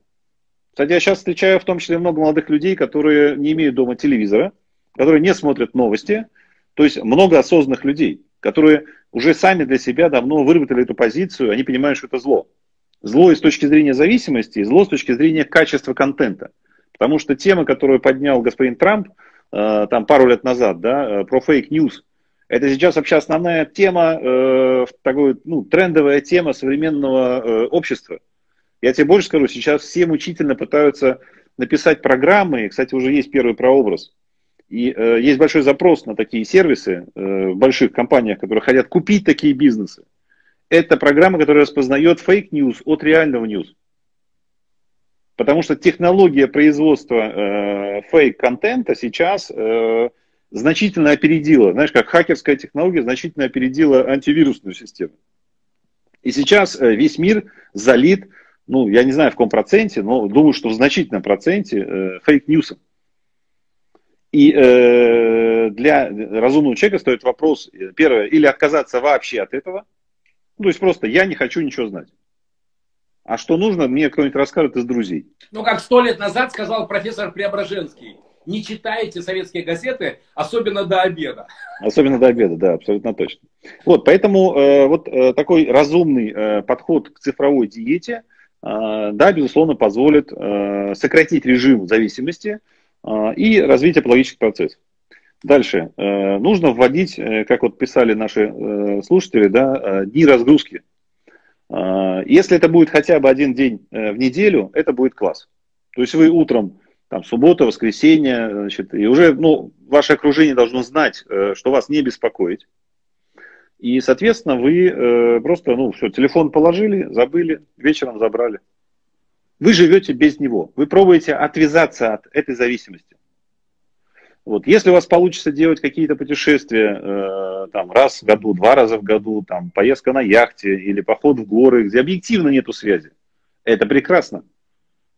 C: Кстати, я сейчас встречаю в том числе много молодых людей, которые не имеют дома телевизора, которые не смотрят новости. То есть много осознанных людей, которые уже сами для себя давно выработали эту позицию, они понимают, что это зло. Зло и с точки зрения зависимости, зло с точки зрения качества контента. Потому что тема, которую поднял господин Трамп э, там пару лет назад, да, э, про fake news, это сейчас вообще основная тема, э, такой, ну, трендовая тема современного э, общества. Я тебе больше скажу, сейчас все мучительно пытаются написать программы, кстати, уже есть первый прообраз. И э, есть большой запрос на такие сервисы э, в больших компаниях, которые хотят купить такие бизнесы. это программа, которая распознает fake news от реального ньюс. Потому что технология производства э, фейк-контента сейчас э, значительно опередила, знаешь, как хакерская технология значительно опередила антивирусную систему. И сейчас э, весь мир залит, ну, я не знаю в каком проценте, но думаю, что в значительном проценте э, фейк-ньюсом. И э, для разумного человека стоит вопрос, э, первое, или отказаться вообще от этого, ну, то есть просто я не хочу ничего знать. А что нужно, мне кто-нибудь расскажет из друзей.
A: Ну, как сто лет назад сказал профессор Преображенский. Не читайте советские газеты, особенно до обеда.
C: Особенно до обеда, да, абсолютно точно. Вот, поэтому э, вот э, такой разумный э, подход к цифровой диете, да, безусловно, позволит э, сократить режим зависимости э, и развить экологический процесс. Дальше. Нужно вводить, э, как вот писали наши э, слушатели, да, дни разгрузки. А, если это будет хотя бы один день э, в неделю, это будет класс. То есть вы утром, там, суббота, воскресенье, значит, и уже, ну, ваше окружение должно знать, что вас не беспокоить. И, соответственно, вы э, просто, ну, все, телефон положили, забыли, вечером забрали. Вы живете без него. Вы пробуете отвязаться от этой зависимости. Вот. Если у вас получится делать какие-то путешествия э, там, раз в году, два раза в году, там, поездка на яхте или поход в горы, где объективно нету связи, это прекрасно.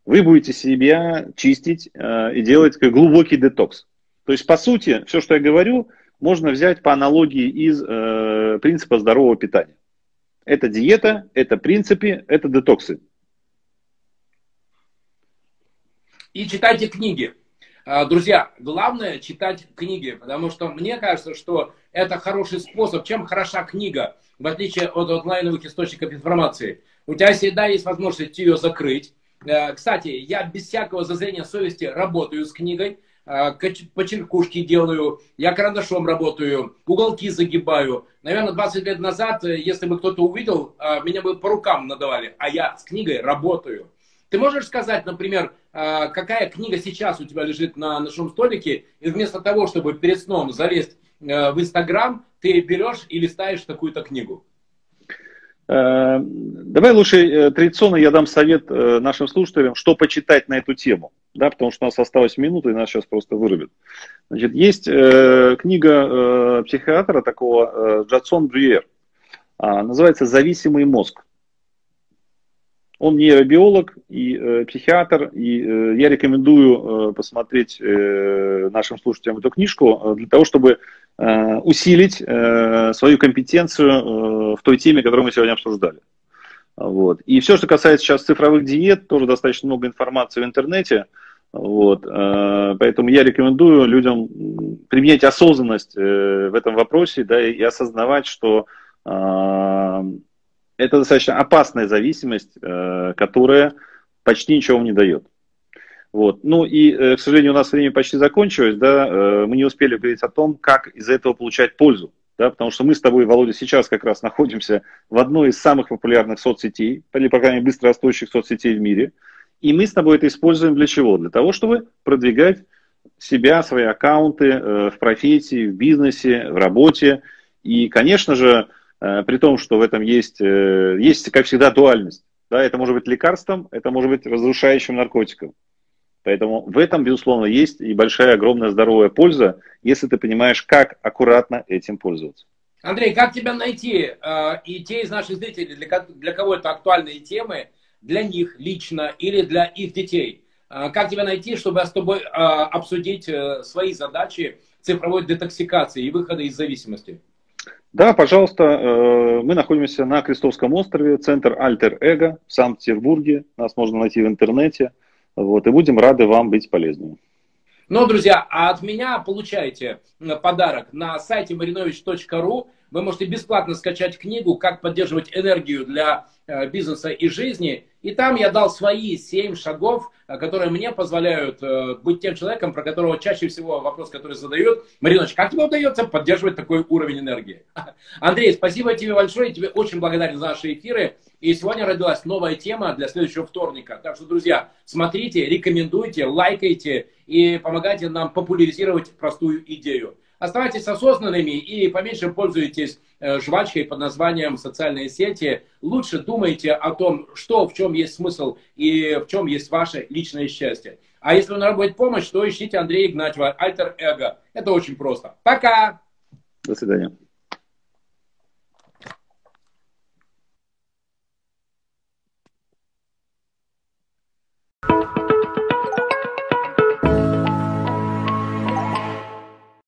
C: Вы будете себя чистить э, и делать глубокий детокс. То есть, по сути, все, что я говорю, можно взять по аналогии из э, принципа здорового питания. Это диета, это принципы, это детоксы.
A: И читайте книги. А, друзья, главное читать книги, потому что мне кажется, что это хороший способ. Чем хороша книга, в отличие от онлайновых источников информации? У тебя всегда есть возможность ее закрыть. Э, кстати, я без всякого зазрения совести работаю с книгой, э, почеркушки делаю, я карандашом работаю, уголки загибаю. Наверное, 20 лет назад, э, если бы кто-то увидел, меня бы по рукам надавали, а я с книгой работаю. Ты можешь сказать, например, а, какая книга сейчас у тебя лежит на нашем столике, и вместо того, чтобы перед сном залезть э, в Инстаграм, ты берешь и листаешь такую-то книгу?
C: Э, давай лучше э, традиционно я дам совет нашим слушателям, что почитать на эту тему, да, потому что у нас осталась минута, и нас сейчас просто вырубят. Значит, есть э, книга э, психиатра такого э, Джадсон Брюер, э, называется «Зависимый мозг». Он нейробиолог и э, психиатр, и э, я рекомендую э, посмотреть э, нашим слушателям эту книжку э, для того, чтобы э, усилить э, свою компетенцию э, в той теме, которую мы сегодня обсуждали. Вот. И все, что касается сейчас цифровых диет, тоже достаточно много информации в интернете. Вот. Э, поэтому я рекомендую людям применять осознанность э, в этом вопросе да, и осознавать, что э, это достаточно опасная зависимость, э, которая почти ничего вам не дает. Вот. Ну и, э, к сожалению, у нас время почти закончилось, да, э, мы не успели говорить о том, как из этого получать пользу, да, потому что мы с тобой, Володя, сейчас как раз находимся в одной из самых популярных соцсетей, или, по крайней мере, быстрорастущих соцсетей в мире, и мы с тобой это используем для чего? Для того, чтобы продвигать себя, свои аккаунты в профессии, в бизнесе, в работе, и, конечно же, при том, что в этом есть, э, есть, как всегда, дуальность. Да, это может быть лекарством, это может быть разрушающим наркотиком. Поэтому в этом, безусловно, есть и большая, огромная здоровая польза, если ты понимаешь, как аккуратно этим пользоваться.
A: Андрей, как тебя найти? Э, и те из наших зрителей, для кого это актуальные темы, для них лично или для их детей? Как тебя найти, чтобы с тобой обсудить свои задачи цифровой детоксикации и выхода из зависимости?
C: Да, пожалуйста, э, мы находимся на Крестовском острове, центр Альтер Эго в Санкт-Петербурге. Нас можно найти в интернете. Вот, и будем рады вам быть полезными.
A: Ну, друзья, а от меня получаете подарок на сайте marinovich.ru. Вы можете бесплатно скачать книгу «Как поддерживать энергию для бизнеса и жизни». И там я дал свои семь шагов, э, которые мне позволяют э, быть тем человеком, про которого чаще всего вопрос, который задают, Мариноч, как тебе удается поддерживать такой уровень энергии? Андрей, спасибо тебе большое, тебе очень благодарен за наши эфиры. И сегодня родилась новая тема для следующего вторника. Так что, друзья, смотрите, рекомендуйте, лайкайте и помогайте нам популяризировать простую идею. Оставайтесь осознанными и поменьше пользуйтесь э, жвачкой под названием социальные сети. Лучше думайте о том, что, в чем есть смысл и в чем есть ваше личное счастье. А если вам надо помощь, то ищите Андрея Игнатьева, Альтер Эго. Это очень просто. Пока!
C: До свидания.